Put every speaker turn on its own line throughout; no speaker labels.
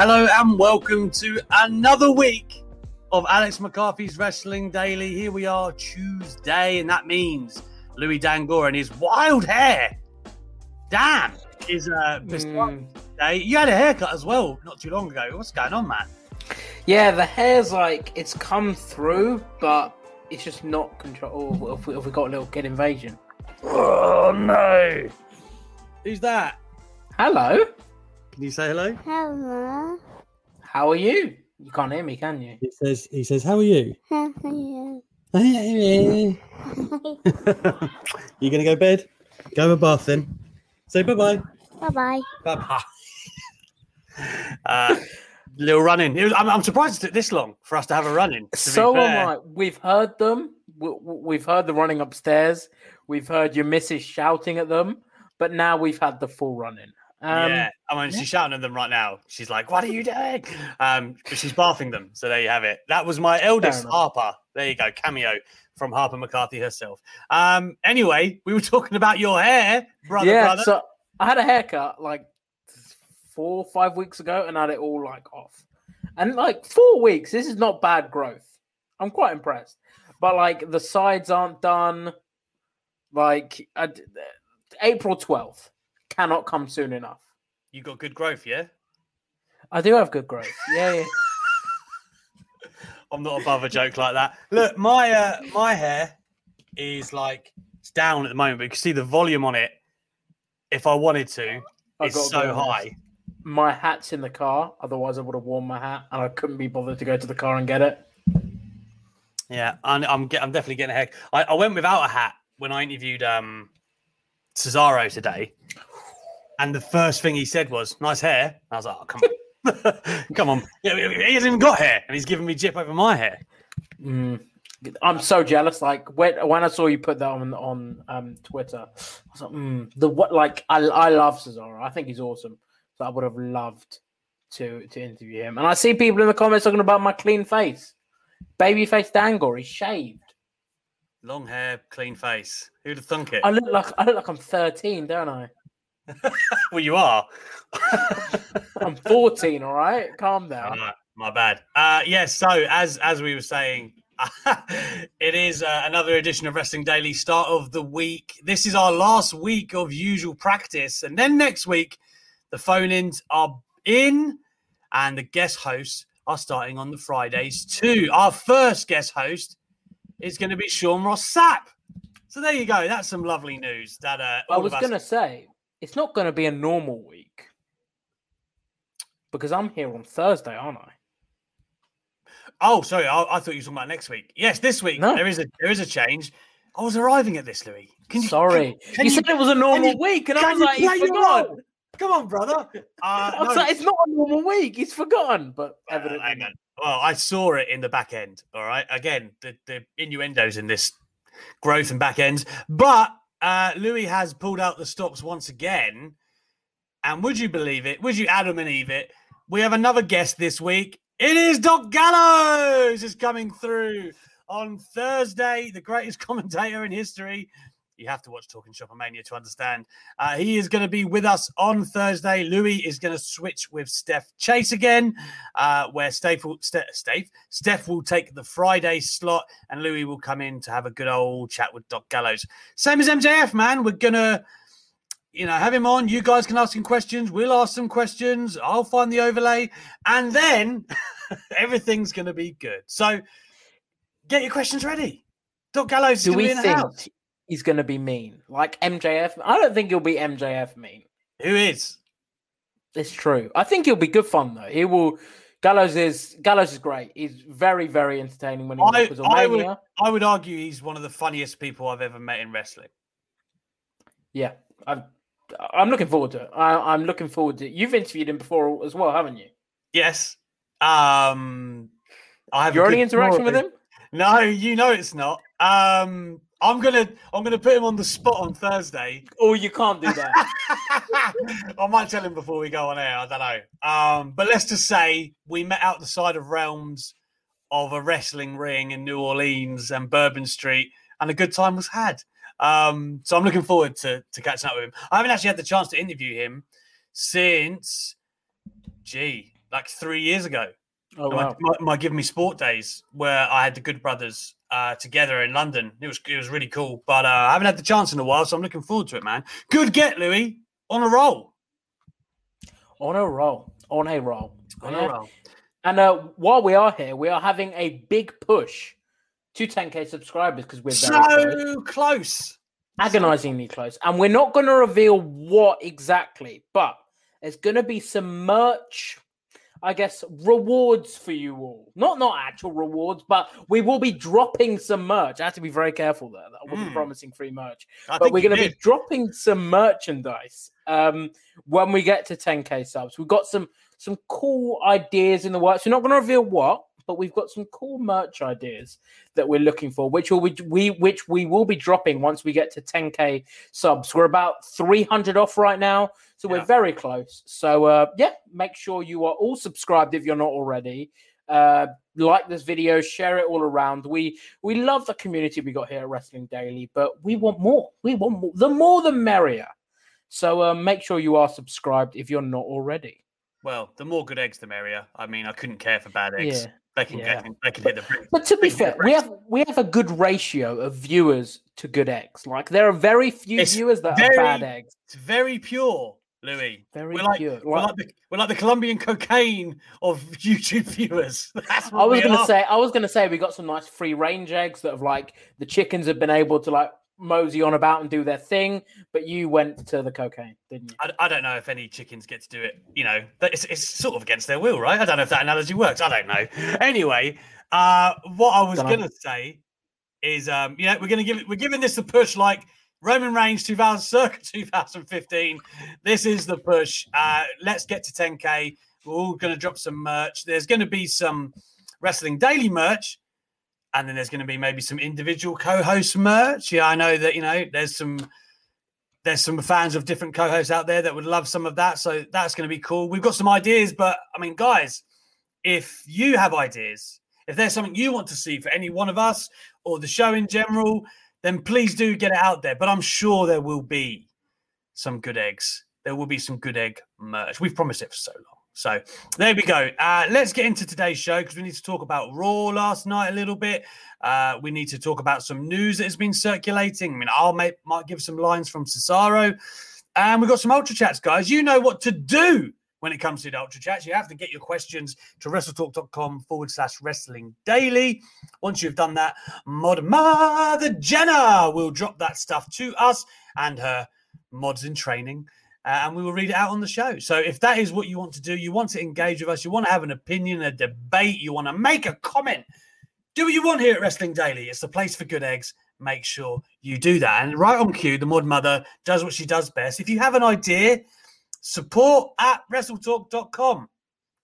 Hello and welcome to another week of Alex McCarthy's Wrestling Daily. Here we are Tuesday, and that means Louis Dangoor and his wild hair. Damn, is uh, mm. You had a haircut as well not too long ago. What's going on, man?
Yeah, the hair's like it's come through, but it's just not control. Oh, if we, if we got a little kid invasion.
Oh no! Who's that?
Hello.
Can you say hello?
Hello.
How are you? You can't hear me, can you?
He says, he says, how are you?
How are you?
you gonna go bed? Go have a bath then. Say bye bye.
Bye bye.
Bye bye. uh, little running. Was, I'm, I'm, surprised it took this long for us to have a running.
So am I. We've heard them. We, have heard the running upstairs. We've heard your missus shouting at them, but now we've had the full running.
Um, yeah, I mean, she's shouting at them right now. She's like, "What are you doing?" Um, but she's bathing them. So there you have it. That was my eldest, Harper. There you go, cameo from Harper McCarthy herself. Um, anyway, we were talking about your hair, brother.
Yeah,
brother.
so I had a haircut like four, five weeks ago, and I had it all like off. And like four weeks, this is not bad growth. I'm quite impressed. But like the sides aren't done. Like uh, April twelfth cannot come soon enough.
You got good growth, yeah?
I do have good growth. Yeah, yeah.
I'm not above a joke like that. Look, my uh, my hair is like it's down at the moment, but you can see the volume on it. If I wanted to, it's so high.
My hat's in the car. Otherwise, I would have worn my hat, and I couldn't be bothered to go to the car and get it.
Yeah, I'm I'm, get, I'm definitely getting a hair. I, I went without a hat when I interviewed um Cesaro today, and the first thing he said was, "Nice hair." I was like, oh, "Come on, come on." he hasn't even got hair, and he's giving me jip over my hair.
Mm. I'm so jealous. Like when when I saw you put that on on um, Twitter, I was like, mm, the what? Like I I love Cesaro. I think he's awesome. So I would have loved to to interview him. And I see people in the comments talking about my clean face, baby face dangle. He's shaved.
Long hair, clean face. Who'd have thunk it?
I look like I look like I'm 13, don't I?
well, you are.
I'm 14. All right, calm down.
My bad. Uh, yes. So as as we were saying, it is uh, another edition of Wrestling Daily, start of the week. This is our last week of usual practice, and then next week the phone-ins are in, and the guest hosts are starting on the Fridays too. Our first guest host is going to be Sean Ross Sapp. So there you go. That's some lovely news. That uh,
I was going to say it's not going to be a normal week because I'm here on Thursday, aren't I?
Oh, sorry. I, I thought you were talking about next week. Yes, this week no. there is a there is a change. I was arriving at this, Louis.
Can you, sorry, can, can you, you, said it was a normal you, week, and I was like, "He's forgotten."
Come on, brother.
Uh, no, like, it's not a normal week. He's forgotten, but uh, evidently.
well, I saw it in the back end. All right. Again, the, the innuendos in this growth and back ends, but uh, Louis has pulled out the stops once again. And would you believe it? Would you Adam and Eve it? We have another guest this week. It is Doc Gallows is coming through on Thursday, the greatest commentator in history. You have to watch Talk'n Shop-A-Mania to understand. Uh, he is going to be with us on Thursday. Louis is going to switch with Steph Chase again, uh, where Steph will, Steph, Steph, Steph will take the Friday slot and Louis will come in to have a good old chat with Doc Gallows. Same as MJF, man. We're going to you know, have him on. You guys can ask him questions. We'll ask some questions. I'll find the overlay, and then everything's going to be good. So, get your questions ready. Doc Gallows is going to
we
be in the
think
house.
He's going to be mean like MJF? I don't think he'll be MJF mean.
Who is?
It's true. I think he'll be good fun though. He will. Gallows is Gallows is great. He's very very entertaining when he
I-
was
I would- I would argue he's one of the funniest people I've ever met in wrestling.
Yeah, I'm. I'm looking forward to it. I, I'm looking forward to. it. You've interviewed him before as well, haven't you?
Yes. Um, I have
Your only interaction with him?
No, you know it's not. Um, I'm gonna I'm gonna put him on the spot on Thursday.
Oh, you can't do that.
I might tell him before we go on air. I don't know. Um, but let's just say we met out the side of realms of a wrestling ring in New Orleans and Bourbon Street, and a good time was had. Um, so I'm looking forward to to catching up with him. I haven't actually had the chance to interview him since, gee, like three years ago.
Oh
my,
wow.
my, my Give Me Sport days where I had the Good Brothers uh, together in London. It was it was really cool, but uh, I haven't had the chance in a while, so I'm looking forward to it, man. Good get, Louis, on a roll.
On a roll. On a roll.
On
Yeah.
a roll.
And uh, while we are here, we are having a big push to 10k subscribers because we're very close,
So close.
agonizingly close, and we're not going to reveal what exactly, but there's going to be some merch. I guess rewards for you all. Not not actual rewards, but we will be dropping some merch. I have to be very careful there. that I wasn't
Mm.
promising free merch.
I
but we're going to be dropping some merchandise um, when we get to 10k subs. We've got some some cool ideas in the works. We're not going to reveal what, but we've got some cool merch ideas that we're looking for, which will we, we which we will be dropping once we get to 10k subs. We're about 300 off right now, so we're very close. So uh, yeah, make sure you are all subscribed if you're not already. Uh, like this video, share it all around. We we love the community we got here at Wrestling Daily, but we want more. We want more. The more, the merrier. So uh, make sure you are subscribed if you're not already.
Well, the more good eggs, the merrier. I mean, I couldn't care for bad eggs.
Yeah.
They can
yeah.
get they can hit the.
But to be fair, we have we have a good ratio of viewers to good eggs. Like there are very few
It's
viewers that
very
are bad eggs.
It's very pure, Louis.
Very
we're like,
pure.
We're
Like-
the, we're like the Colombian cocaine of YouTube viewers. That's what
I was gonna
are.
say I was gonna say we got some nice free range eggs that have like the chickens have been able to like mosey on about and do their thing, but you went to the cocaine, didn't you?
I, I don't know if any chickens get to do it. You know, it's, it's sort of against their will, right? I don't know if that analogy works. I don't know. Anyway, uh, what I was gonna say is, um, you know, we're gonna give it. We're giving this a push like Roman Reigns 2000, circa 2015. This is the push. Uh, let's get to 10k. We're all gonna drop some merch. There's gonna be some wrestling daily merch. And then there's going to be maybe some individual co-host merch. Yeah, I know that you know there's some there's some fans of different co-hosts out there that would love some of that. So that's going to be cool. We've got some ideas, but I mean, guys, if you have ideas, if there's something you want to see for any one of us or the show in general, then please do get it out there. But I'm sure there will be some good eggs. There will be some good egg merch. We've promised it for so long. So there we go. Uh, let's get into today's show because we need to talk about Raw last night a little bit. Uh, we need to talk about some news that has been circulating. I mean, I'll make, might give some lines from Cesaro. And we've got some Ultra Chats, guys. You know what to do when it comes to the Ultra Chats. You have to get your questions to wrestletalk.com forward slash wrestling daily. Once you've done that, Mod Mother Jenna will drop that stuff to us and her mods in training. Uh, and we will read it out on the show. So if that is what you want to do, you want to engage with us, you want to have an opinion, a debate, you want to make a comment, do what you want here at Wrestling Daily. It's the place for good eggs. Make sure you do that. And right on cue, the Mod Mother does what she does best. If you have an idea, support at wrestletalk.com.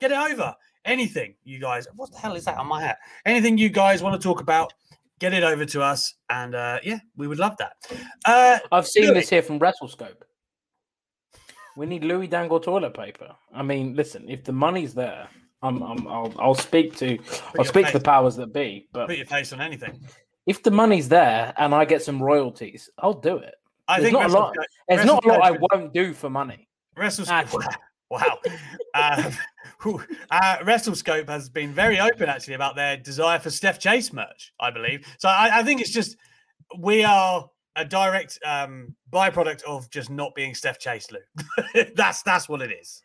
Get it over. Anything you guys, what the hell is that on my hat? Anything you guys want to talk about, get it over to us. And uh, yeah, we would love that. Uh,
I've seen this here from WrestleScope. We need Louis Dangle toilet paper. I mean, listen, if the money's there, I'm, I'm I'll I'll speak to I'll
your
speak to the powers that be. But
put your face on anything.
If the money's there and I get some royalties, I'll do it.
I
There's
think
not a lot- There's not a lot I won't do for money.
WrestleScope.
Actually.
Wow. um, uh, WrestleScope has been very open actually about their desire for Steph Chase merch, I believe. So I, I think it's just we are a direct um, byproduct of just not being Steph Chase, Lou. that's that's what it is.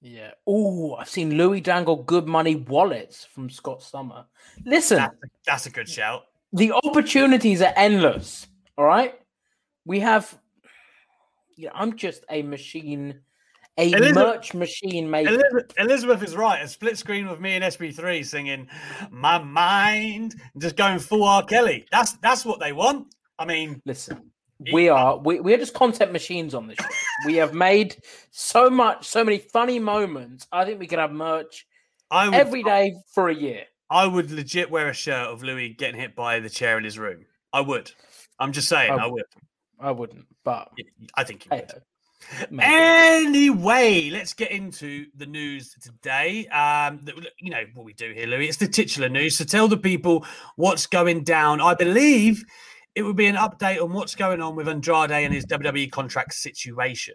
Yeah. Oh, I've seen Louis dangle good money wallets from Scott Summer. Listen,
That's a, that's a good shout.
the opportunities are endless. All right. We have, yeah, I'm just a machine, a
Elizabeth-
merch machine maker.
Elizabeth, Elizabeth is right. A split screen with me and SB3 singing "My Mind," and just going full R. Kelly. That's that's what they want. I mean,
Listen, we are we, we are just content machines on this show. we have made so much, so many funny moments. I think we could have merch
I would
every day for a year.
I would legit wear a shirt of Louis getting hit by the chair in his room. I would. I'm just saying,
I
I would.
I wouldn't, but
I think you would.
maybe.
Anyway, let's get into the news today. Um, th- you know what we do here, Louis. It's the titular news. So tell the people what's going down. I believe it would be an update on what's going on with Andrade and his WWE contract situation.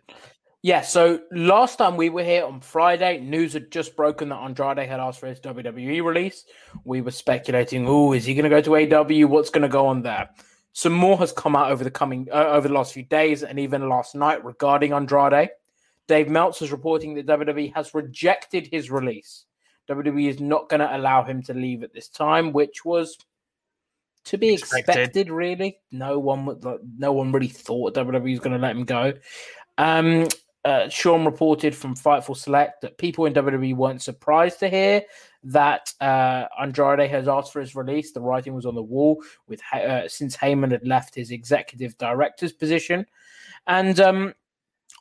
Yeah, so last time we were here on Friday, news had just broken that Andrade had asked for his WWE release. We were speculating, oh, is he going to go to AEW? What's going to go on there? Some more has come out over the coming uh, over the last few days and even last night regarding Andrade. Dave Meltzer is reporting that WWE has rejected his release. WWE is not going to allow him to leave at this time, which was to be
Expected.
expected. really, no one would, like, no one really thought WWE was going to let him go. Um, uh, Sean reported from Fightful Select that people in WWE weren't surprised to hear that uh, Andrade has asked for his release. The writing was on the wall with uh, since Heyman had left his executive director's position, and um,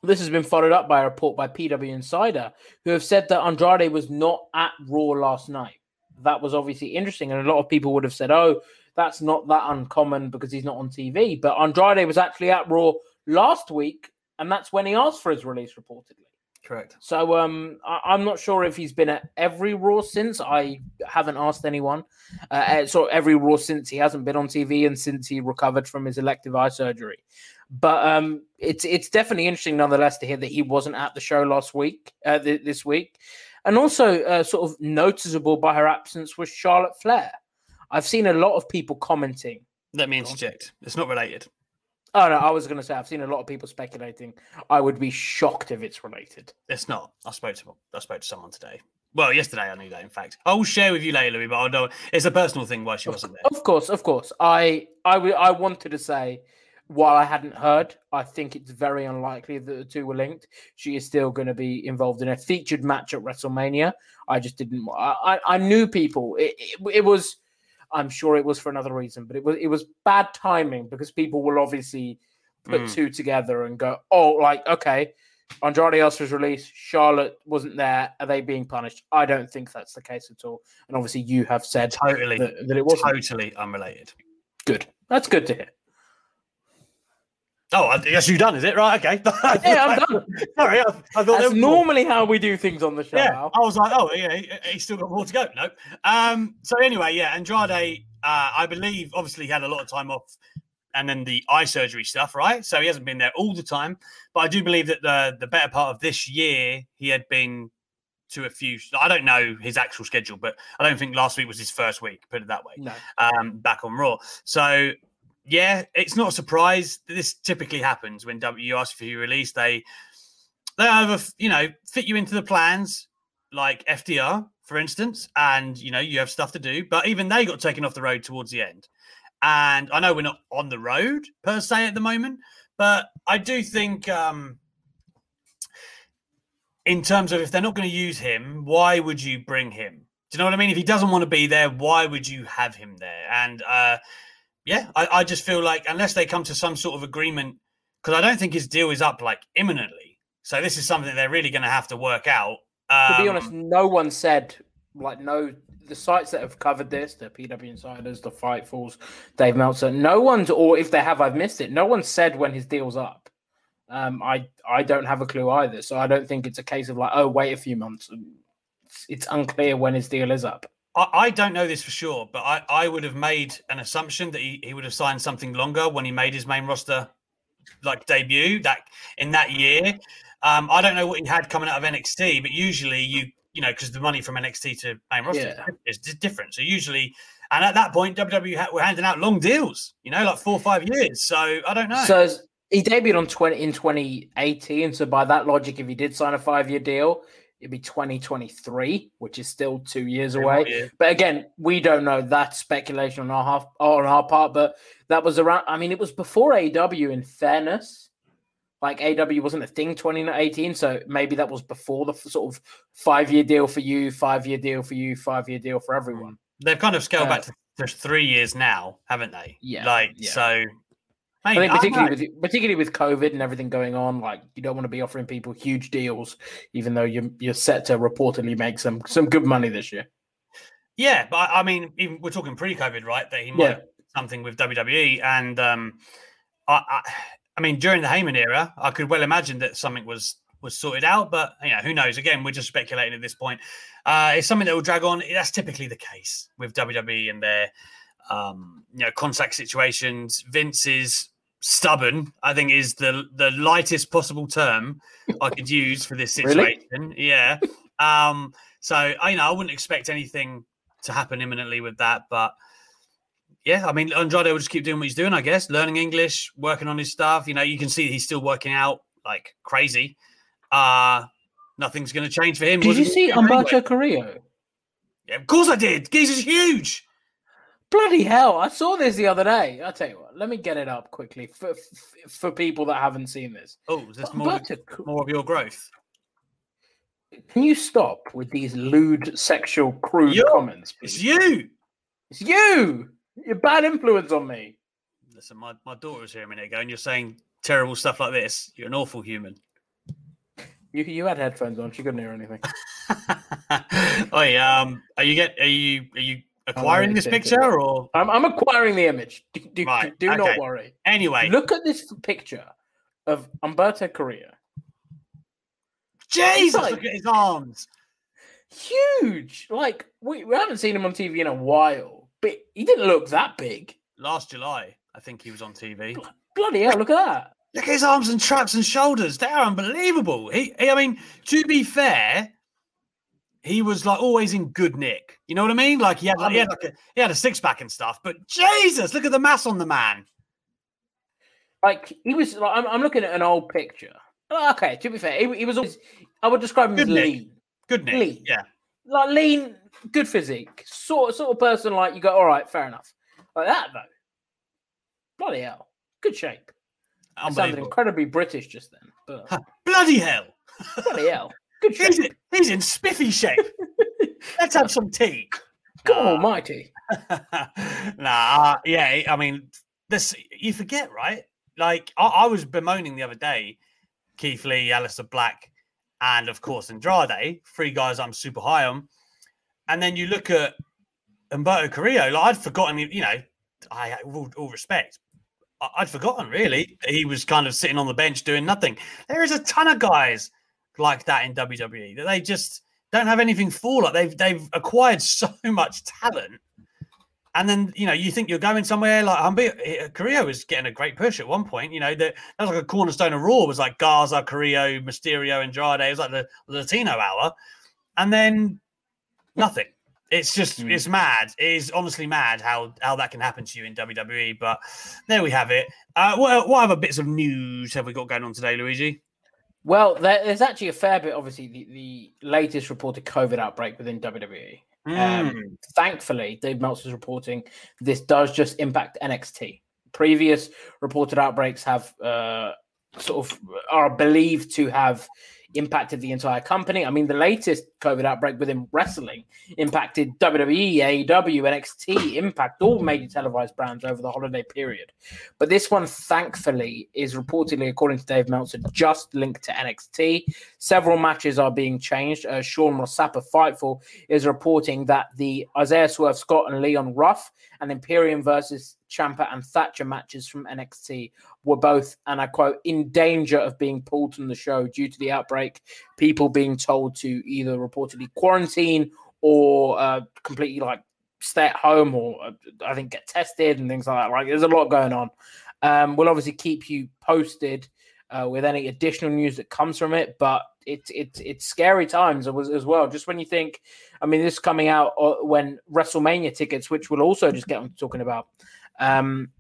this has been followed up by a report by PW Insider, who have said that Andrade was not at Raw last night. That was obviously interesting, and a lot of people would have said, "Oh, that's not that uncommon because he's not on TV." But Andrade was actually at Raw last week, and that's when he asked for his release, reportedly.
Correct.
So um, I, I'm not sure if he's been at every Raw since. I haven't asked anyone. Uh, uh, so every Raw since he hasn't been on TV and since he recovered from his elective eye surgery. But um, it's it's definitely interesting nonetheless to hear that he wasn't at the show last week, uh, th- this week, and also uh, sort of noticeable by her absence was Charlotte Flair. I've seen a lot of people commenting
Let me interject. It's not related.
Oh no, I was going to say I've seen a lot of people speculating. I would be shocked if it's related.
It's not. I spoke to I spoke to someone today. Well, yesterday I knew that. In fact, I will share with you later, Louis. But I know it's a personal thing why she wasn't there.
Of course, of course. I I I wanted to say while I hadn't heard, I think it's very unlikely that the two were linked. She is still going to be involved in a featured match at WrestleMania. I just didn't. I I, I knew people. It, it, it was. I'm sure it was for another reason, but it was it was bad timing because people will obviously put
Mm.
two together and go, oh, like okay, Andrade asked for his release. Charlotte wasn't there. Are they being punished? I don't think that's the case at all. And obviously, you have said
Totally,
that, that it wasn't
totally unrelated.
good. That's good to hear.
Oh, I guess you're done, is it? Right, okay.
Yeah, I'm done.
Sorry, I, I thought
That's
was more.
normally how we do things on the show.
Yeah, I was like, oh, yeah, he- he's still got more to go. No. Um. So anyway, yeah, Andrade, uh, I believe, obviously, he had a lot of time off, and then the eye surgery stuff, right? So he hasn't been there all the time. But I do believe that the the better part of this year, he had been to a few. I don't know his actual schedule, but I don't think last week was his first week. Put it that way.
No.
um, back on Raw. So yeah, it's not a surprise. This typically happens when W ask for your release. They they either you know fit you into the plans, like FTR, for instance, and you know you have stuff to do. But even they got taken off the road towards the end. And I know we're not on the road per se at the moment, but I do think um, in terms of if they're not going to use him, why would you bring him? Do you know what I mean? If he doesn't want to be there, why would you have him there? And uh, yeah, I, I just feel like unless they come to some sort of agreement, because I don't think his deal is up like imminently. So this is something they're really going to have to work out.
To be
Um,
honest, no one said like no. The sites that have covered this, the PW Insiders, the Fightfuls, Dave Meltzer, no one's, or if they have, I've missed it. No one said when his deal's up. Um, I I don't have a clue either, so I don't think it's a case of like, oh, wait a few months. It's, it's unclear when his deal is up.
I, I don't know this for sure, but I, I would have made an assumption that he, he would have signed something longer when he made his main roster like debut that in that year. Um, I don't know what he had coming out of NXT, but usually you you know because the money from NXT to main roster
Yeah.
is, is different. So usually, and at that point, WWE were handing out long deals, you know, like four or five years. So I don't know.
So he debuted on twenty in twenty eighteen. So by that logic, if he did sign a five year deal, it'd be twenty twenty three, which is still two years away.
years.
But again, we don't know. That's speculation on our half on our part. But that was around. I mean, it was before AEW. In fairness, like AEW wasn't a thing 2018, so maybe that was before the sort of five year deal for you, five year deal for you, five year deal for everyone.
They've kind of scaled
Uh,
back to three years now, haven't they?
Yeah,
Like
yeah.
so.
I think
I
particularly
know.
with particularly with COVID and everything going on, like you don't want to be offering people huge deals, even though you're you're set to reportedly make some some good money this year.
Yeah, but I I mean, even we're talking pre-COVID, right? That he might
Yeah.
something with WWE, and um, I, I, I mean, during the Heyman era, I could well imagine that something was was sorted out, but you know, who knows? Again, we're just speculating at this point. Uh, it's something that will drag on. That's typically the case with WWE and their um, you know contract situations. Vince is stubborn. I think is the the lightest possible term I could use for this
Really?
situation. Yeah. Um, so I you know I wouldn't expect anything to happen imminently with that, but yeah, I mean Andrade will just keep doing what he's doing, I guess, learning English, working on his stuff. You know, you can see he's still working out like crazy. Uh nothing's going to change for him.
Did you see
it anyway?
Carrillo?
Yeah, of course I did. Geezer's huge.
Bloody hell! I saw this the other day. I'll tell you what. Let me get it up quickly for for, for people that haven't seen this.
Oh, this more,
Car-
more of your growth.
can you stop with these lewd, sexual, crude
Yo,
comments?
It's you.
It's you. You're bad influence on me.
Listen, my, my daughter was here a minute ago, and you're saying terrible stuff like this. You're an awful human.
You you had headphones on. She couldn't hear anything.
oh yeah. Um, are you get? Are you are you acquiring this
think it-
picture or
I'm, I'm acquiring the image. Do, do,
Right,
do
okay.
not worry.
anyway?
Look at this picture of Humberto Carrillo.
Jesus,
like-
look at his arms.
Huge. Like we, we haven't seen him on TV in a while, but he didn't look that big.
Last July, I think he was on TV.
Bloody hell! Look at that.
Look at his arms and traps and shoulders. They're unbelievable. He, he, I mean, to be fair, he was like always in good nick. You know what I mean? Like he had,
I
he had like a, he had a six pack and stuff. But Jesus, look at the mass on the man.
Like he was. Like, I'm, I'm looking at an old picture. Okay, to be fair, he, he was always. I would describe him
Good
as
nick.
lean,
Good nick.
Lean.
Yeah.
like lean, good physique, sort sort of person. Like you go, all right, fair enough. Like that though. Bloody hell, good shape. I sounded incredibly British just then, but
Bloody hell.
bloody hell, good.
He's in, he's in spiffy shape. Let's have some tea.
God
Nah.
Almighty.
nah, uh, yeah. I mean, this you forget, right? Like I, I was bemoaning the other day, Keith Lee, Aleister Black, and of course Andrade, three guys I'm super high on. And then you look at Humberto Carrillo, like I'd forgotten, you know, I all, all respect, I'd forgotten really he was kind of sitting on the bench doing nothing. There is a ton of guys like that in WWE that they just don't have anything for. Like they've they've acquired so much talent, and then you know you think you're going somewhere. Like Humber- Carrillo was getting a great push at one point. You know that that was like a cornerstone of Raw was like Garza, Carrillo, Mysterio, Andrade. It was like the, Latino hour, and then nothing. It's just
Hmm.
it's mad. It is honestly mad how how that can happen to you in WWE. But there we have it. Uh, what what other bits of news have we got going on today, Luigi?
Well, there, there's actually a fair bit. Obviously, the, the latest reported COVID outbreak within WWE.
Mm.
Um, thankfully, Dave Meltzer's reporting this does just impact NXT. Previous reported outbreaks have uh, sort of are believed to have impacted the entire company. I mean, the latest COVID outbreak within wrestling impacted WWE, AEW, NXT, Impact, all major televised brands over the holiday period. But this one, thankfully, is reportedly, according to Dave Meltzer, just linked to NXT. Several matches are being changed. Uh, Sean Ross Sapp Fightful is reporting that the Isaiah Swerve Scott and Leon Ruff and Imperium versus Ciampa and Thatcher matches from NXT were both, and I quote, in danger of being pulled from the show due to the outbreak. People being told to either reportedly quarantine or uh, completely like stay at home or uh, I think get tested and things like that. Like there's a lot going on. Um, we'll obviously keep you posted uh, with any additional news that comes from it, but it's it's it's scary times as, well. Just when you think, I mean, this is coming out uh, when WrestleMania tickets, which we'll also just get on talking about. Um,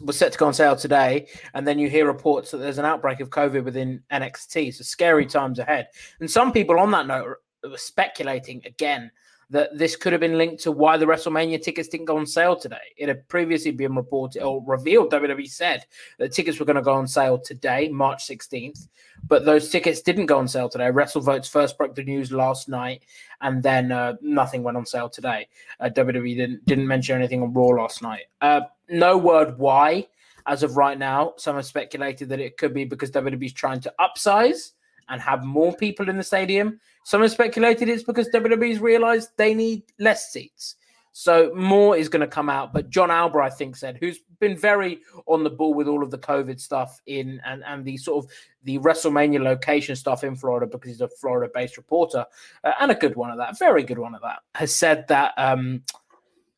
was set to go on sale today, and then you hear reports that there's an outbreak of COVID within NXT. So scary times ahead. And some people on that note were speculating again that this could have been linked to why the WrestleMania tickets didn't go on sale today. It had previously been reported or revealed, WWE said that tickets were going to go on sale today, March 16th, but those tickets didn't go on sale today. WrestleVotes first broke the news last night, and then uh, nothing went on sale today. Uh, WWE didn't, didn't mention anything on Raw last night. Uh, no word why as of right now. Some have speculated that it could be because WWE is trying to upsize and have more people in the stadium. Some have speculated it's because WWE's realized they need less seats. So more is going to come out. But Jon Alba, I think, said, who's been very on the ball with all of the COVID stuff in and, and the sort of the WrestleMania location stuff in Florida because he's a Florida based reporter uh, and a good one at that, very good one at that, has said that um,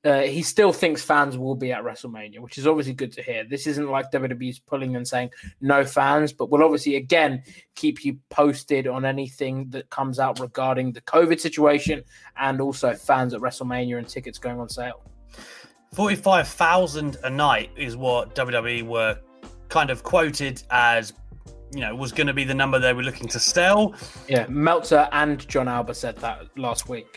uh, he still thinks fans will be at WrestleMania, which is obviously good to hear. This isn't like WWE's pulling and saying no fans, but we'll obviously again keep you posted on anything that comes out regarding the COVID situation and also fans at WrestleMania and tickets going on sale.
Forty-five thousand a night is what WWE were kind of quoted as. You know, was going to be the number they were looking to sell.
Yeah, Meltzer and Jon Alba said that last week.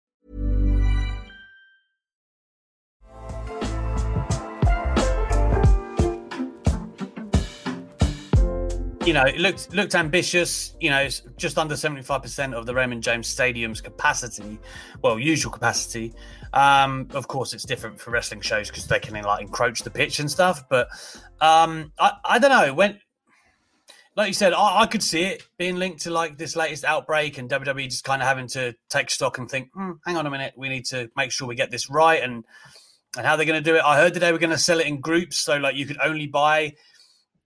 You know, it looked looked ambitious. You know, it's just under seventy five percent of the Raymond James Stadium's capacity, well, usual capacity. Um, of course, it's different for wrestling shows because they can like encroach the pitch and stuff. But um, I, I don't know when, like you said, I, I, could see it being linked to like this latest outbreak and WWE just kind of having to take stock and think, hmm, hang on a minute, we need to make sure we get this right and and how they're going to do it. I heard today we're going to sell it in groups, so like you could only buy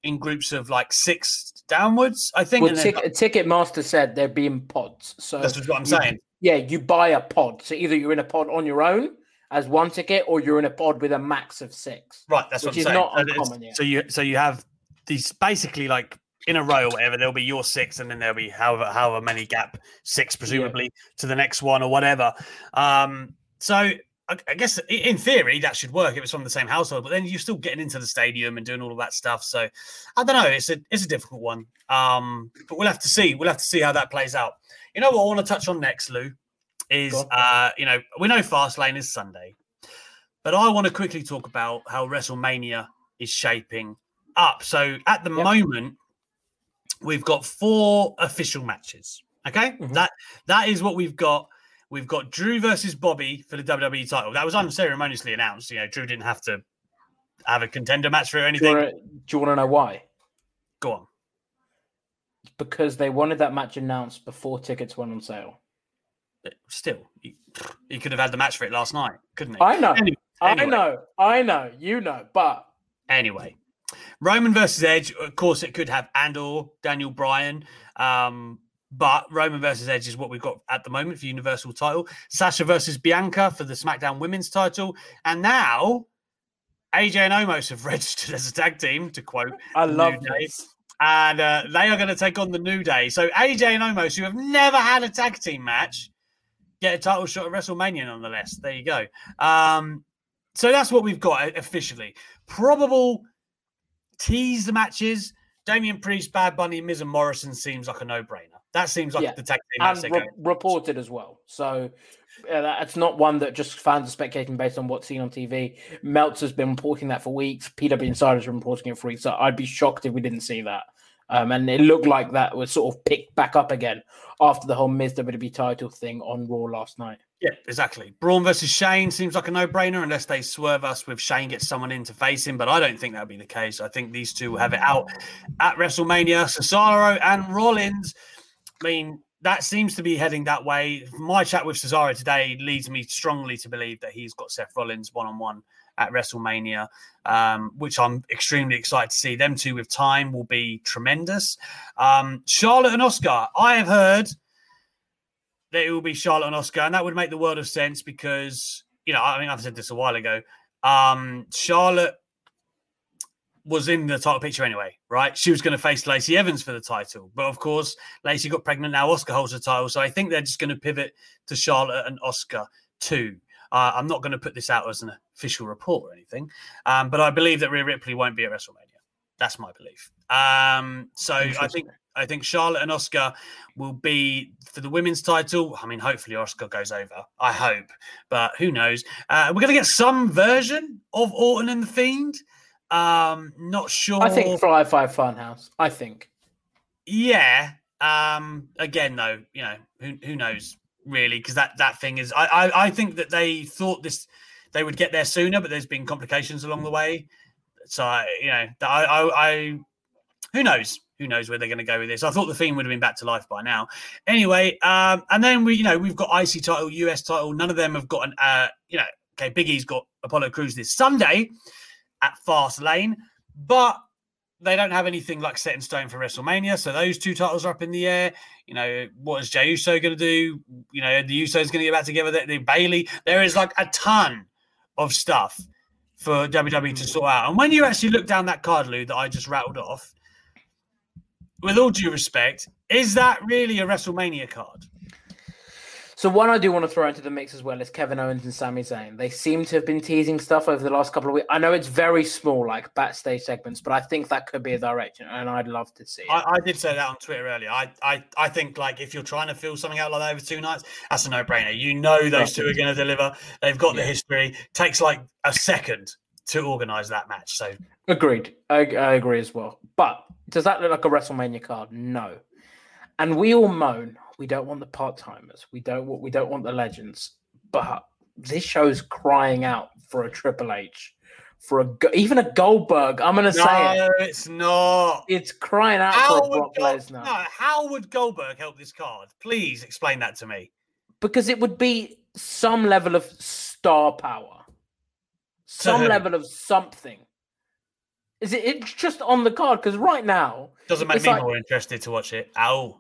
in groups of like six downwards. I think.
Well, tic- Ticketmaster said they're being pods, so
that's what I'm you, saying.
Yeah, you buy a pod. So either you're in a pod on your own as one ticket, or you're in a pod with a max of six.
Right, that's
which
is
saying. not uncommon.
So you so you have these basically like in a row or whatever. There'll be your six, and then there'll be however however many gap six presumably yeah. to the next one or whatever. Um, so I guess in theory that should work if it's from the same household, but then you're still getting into the stadium and doing all of that stuff. So I don't know. It's a it's a difficult one. Um, but we'll have to see. We'll have to see how that plays out. You know what I want to touch on next, Lou, is uh, you know we know Fastlane is Sunday, but I want to quickly talk about how WrestleMania is shaping up. So at the yep. moment, we've got four official matches. Okay,
Mhm.
that that is what we've got. We've got Drew versus Bobby for the WWE title. That was unceremoniously announced. You know, Drew didn't have to have a contender match for it
Do you
anything.
do you want to know why?
Go on.
Because they wanted that match announced before tickets went on sale.
But Still, he, he could have had the match for it last night, couldn't he?
I know.
Anyway,
I know. I know. You know. But
Anyway, Roman versus Edge. Of course, it could have Andor, Daniel Bryan, um, but Roman versus Edge is what we've got at the moment for Universal title. Sasha versus Bianca for the SmackDown Women's title, and now AJ and Omos have registered as a tag team. To quote,
I love
New Day.
this.
and uh, they are going to take on the New Day. So AJ and Omos, who have never had a tag team match, get a title shot at WrestleMania nonetheless. There you go. Um, so that's what we've got uh, officially. Probable tease the matches. Damian Priest, Bad Bunny, Miz, and Morrison seems like a no-brainer. That seems like
Yeah.
the tag team
and re- reported as well. So uh, that's not one that just fans are speculating based on what's seen on TV. Meltzer's been reporting that for weeks. PW Insider's been reporting it for weeks. So I'd be shocked if we didn't see that. Um, and it looked like that was sort of picked back up again after the whole Miz WWE title thing on Raw last night.
Yeah, exactly. Braun versus Shane seems like a no-brainer unless they swerve us with Shane gets someone in to face him, but I don't think that'll be the case. I think these two will have it out at WrestleMania. Cesaro and Rollins. I mean, that seems to be heading that way. My chat with Cesaro today leads me strongly to believe that he's got Seth Rollins one-on-one at WrestleMania, um, which I'm extremely excited to see. Them two with time will be tremendous. Um, Charlotte and Asuka. I have heard that it will be Charlotte and Asuka, and that would make the world of sense because you know, I mean, I've said this a while ago. Um, Charlotte was in the title picture anyway, right? She was going to face Lacey Evans for the title, but of course, Lacey got pregnant. Now Asuka holds the title, so I think they're just going to pivot to Charlotte and Asuka too. Uh, I'm not going to put this out as an official report or anything, um, but I believe that Rhea Ripley won't be at WrestleMania. That's my belief. Um, so I think I think Charlotte and Asuka will be for the women's title. I mean, hopefully Asuka goes over. I hope, but who knows? Uh, we're going to get some version of Orton and the Fiend. Um, not sure.
I think Firefly Fun House. I think.
Yeah. Um. Again, though, you know, who who knows really? Because that that thing is, I, I I think that they thought this they would get there sooner, but there's been complications along the way. So I, you know, I I, I who knows. Who knows where they're going to go with this? I thought the Fiend would have been back to life by now. Anyway, um, and then we, you know, we've got IC title, US title. None of them have got an, uh, you know, okay, Big E's got Apollo Crews this Sunday at Fast Lane, but they don't have anything like set in stone for WrestleMania. So those two titles are up in the air. You know, what is Jey Uso going to do? You know, the Usos going to get back together. The, the Bayley. There is like a ton of stuff for WWE to sort out. And when you actually look down that card, Lou, that I just rattled off, with all due respect, is that really a WrestleMania card?
So one I do want to throw into the mix as well is Kevin Owens and Sami Zayn. They seem to have been teasing stuff over the last couple of weeks. I know it's very small, like backstage segments, but I think that could be a direction, and I'd love to see it.
I, I did say that on Twitter earlier. I, I, I think like if you're trying to fill something out like that over two nights, that's a no-brainer. You know those two are going to deliver. They've got the history. Takes like a second to organize that match. So
Agreed. I, I agree as well. But does that look like a WrestleMania card? No. And we all moan we don't want the part timers. We don't want we don't want the legends. But this show's crying out for a Triple H, for a even a Goldberg. I'm gonna say it.
no, it's not.
It's crying out
How
for Brock
Gold-
Lesnar
no, how would Goldberg help this card? Please explain that to me.
because it would be some level of star power, some level of something. Is it? It's just on the card because right now
Doesn't make me
like-
more interested to watch it. Ow.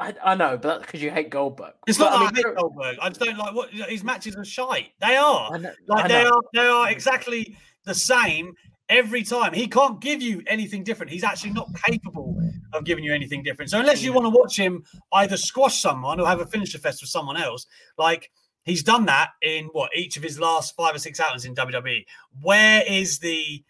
I, I know, but that's because you hate Goldberg.
It's
But,
not that I,
mean,
hate Goldberg. I just don't like what his matches are shite. They are.
Know-
Like they are they are exactly the same every time. He can't give you anything different. He's actually not capable of giving you anything different. So unless you want to watch him either squash someone or have a finisher fest with someone else, like he's done that in what each of his last five or six outings in WWE. Where is the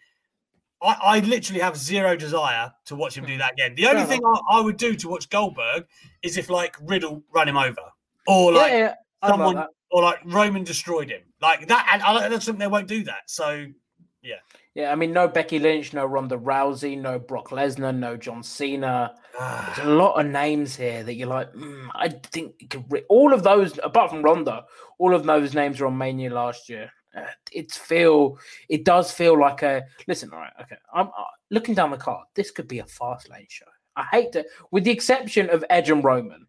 I, I literally have zero desire to watch him do that again. The only
Fair
thing I, I would do to watch Goldberg is if like Riddle ran him over or like
yeah, yeah,
someone or like Roman destroyed him like that. And I don't think they won't do that. So Yeah.
Yeah, I mean, no Becky Lynch, no Ronda Rousey, no Brock Lesnar, no John Cena. There's a lot of names here that you're like, mm, I think could re-. all of those, apart from Ronda, all of those names were on Mania last year. Uh, it's feel, it does feel like a. Listen, all right, okay. I'm uh, looking down the card. This could be a fast lane show. I hate to, with the exception of Edge and Roman.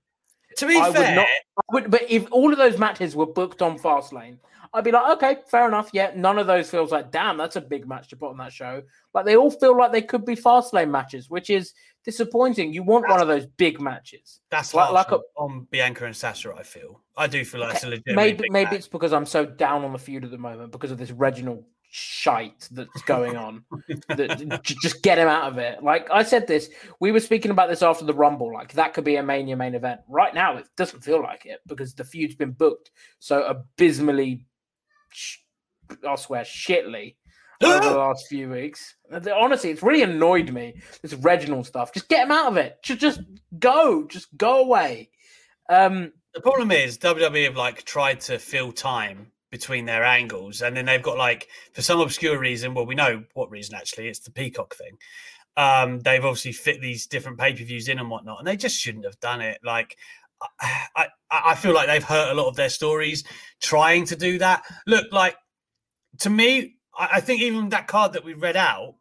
To be
I
fair,
would not. I would, but if all of those matches were booked on fast lane I'd be like, okay, fair enough. Yeah, none of those feels like, damn, that's a big match to put on that show. Like they all feel like they could be fast lane matches, which is disappointing. You want one of those big matches.
that's
like-
like,
like
on Bianca and Sasha. I feel. I do feel like it's a legitimate.
Maybe maybe it's because I'm so down on the feud at the moment because of this Reginald shite that's going on. that just get him out of it. Like I said, this we were speaking about this after the Rumble. Like that could be a Mania main event. Right now, it doesn't feel like it because the feud's been booked so abysmally. sh- I swear, shitly over the last few weeks. Honestly, it's really annoyed me. This Reginald stuff. Just get him out of it. Just, just go. Just go away. Um,
The problem is WWE have like tried to fill time between their angles, and then they've got like for some obscure reason. Well, we know what reason actually. It's the Peacock thing. Um, they've obviously fit these different pay per views in and whatnot, and they just shouldn't have done it. Like, I, I, I feel like they've hurt a lot of their stories trying to do that. Look, like to me, I, I think even that card that we read out.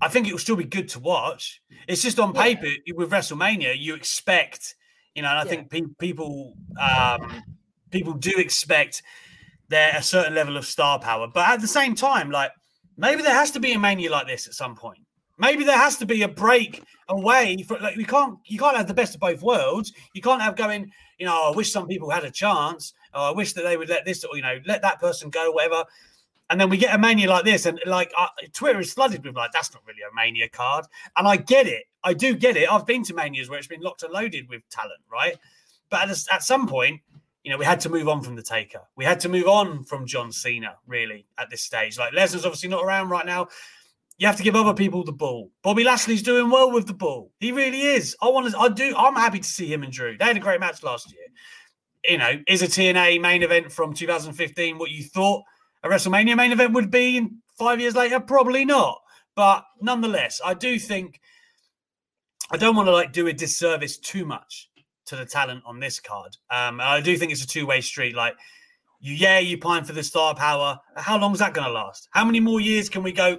I think it will still be good to watch. It's just on
Yeah.
paper with WrestleMania, you expect, you know, and I
Yeah.
think pe- people um, people do expect there a certain level of star power, but at the same time, like maybe there has to be a mania like this at some point. Maybe there has to be a break away for like we can't you can't have the best of both worlds. You can't have going, you know, "Oh, I wish some people had a chance. Or I wish that they would let this or you know let that person go, whatever. And then we get a mania like this, and like uh, Twitter is flooded with like that's not really a mania card. And I get it, I do get it. I've been to manias where it's been locked and loaded with talent, right? But at, at some point, you know, we had to move on from the Taker. We had to move on from John Cena, really, at this stage. Like Lesnar's obviously not around right now. You have to give other people the ball. Bobby Lashley's doing well with the ball. He really is. I want to. I do. I'm happy to see him and Drew. They had a great match last year. You know, is a TNA main event from 2015 what you thought a WrestleMania main event would be in five years later? Probably not. But nonetheless, I do think I don't want to like do a disservice too much to the talent on this card. Um, I do think it's a two way street. Like, you, yeah, you pine for the star power. How long is that going to last? How many more years can we go?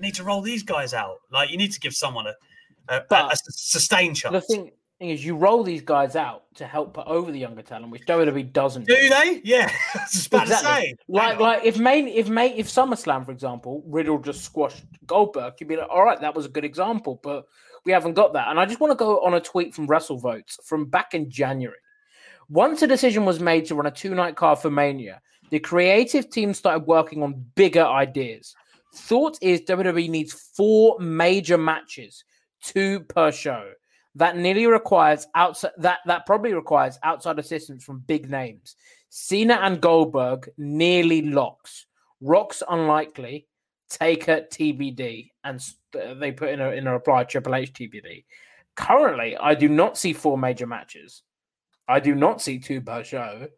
Need to roll these guys out. Like, you need to give someone a, a, a, a sustained chance.
the thing, thing is, you roll these guys out to help put over the younger talent, which WWE doesn't.
do they? Yeah, I was to
Exactly. Like, like if main, if main, if SummerSlam, for example, Riddle just squashed Goldberg, you'd be like, all right, that was a good example, but we haven't got that. And I just want to go on a tweet from WrestleVotes from back in January. Once a decision was made to run a two-night card for Mania, the creative team started working on bigger ideas. Thought is WWE needs four major matches, two per show. That nearly requires outside that that probably requires outside assistance from big names. Cena and Goldberg nearly locks. Rock's unlikely. Taker TBD, and uh, they put in a in a reply Triple H TBD. Currently, I do not see four major matches. I do not see two per show.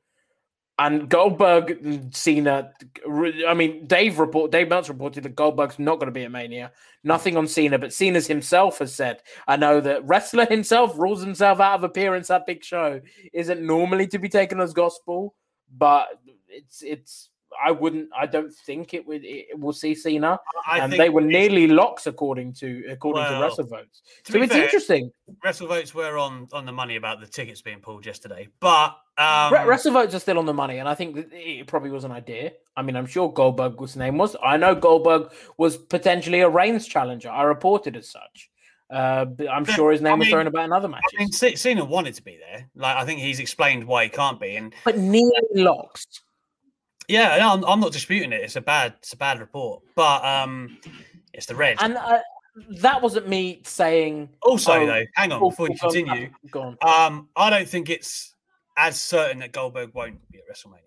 And Goldberg, and Cena. I mean, Dave report. Dave Meltzer reported that Goldberg's not going to be at Mania. Nothing on Cena, but Cena's himself has said, "I know that wrestler himself rules himself out of appearance at big show. Isn't normally to be taken as gospel, but it's it's. I wouldn't. I don't think it would. It, we'll see Cena,
I
and they were nearly locks according to according
Well,
to WrestleVotes.
to
So it's
fair,
interesting.
WrestleVotes were on on the money about the tickets being pulled yesterday, but um,
Re- WrestleVotes are still on the money, and I think that it probably was an idea. I mean, I'm sure Goldberg was name was. I know Goldberg was potentially a Reigns challenger. I reported as such. Uh, but I'm sure his name
I
was
mean-
thrown about in other matches.
I mean, C- Cena wanted to be there. Like, I think he's explained why he can't be, and
but nearly locks.
yeah, no, I'm, I'm not disputing it. It's a bad, it's a bad report, but um, it's the red.
And uh, that wasn't me saying.
also,
oh,
though, hang on
oh,
before you continue.
Go on.
Um, I don't think it's as certain that Goldberg won't be at WrestleMania.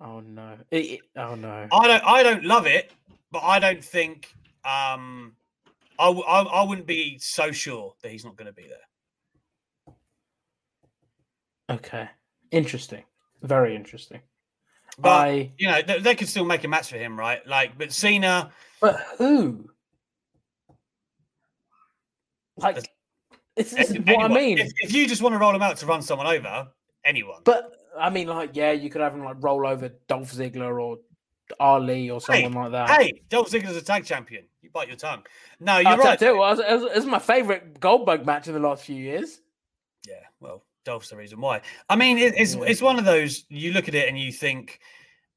Oh no! It- it- oh no!
I don't, I don't love it, but I don't think um, I, w- I, I wouldn't be so sure that he's not going to be there.
Okay, interesting. Very interesting.
But
I.
you know, they, they could still make a match for him, right? Like, but Cena,
But who? Like, this is what I mean.
If, if you just want to roll him out to run someone over, anyone.
But I mean, like, yeah, you could have him like roll over Dolph Ziggler or Ali or someone like that.
Hey, Dolph Ziggler's a tag champion. You bite your tongue. No, you're
I'll
right.
tell you what, it's, it's- it's my favorite Goldberg match in the last few years.
Yeah, well, Dolph's the reason why. I mean, it, it's
Yeah.
it's one of those you look at it and you think,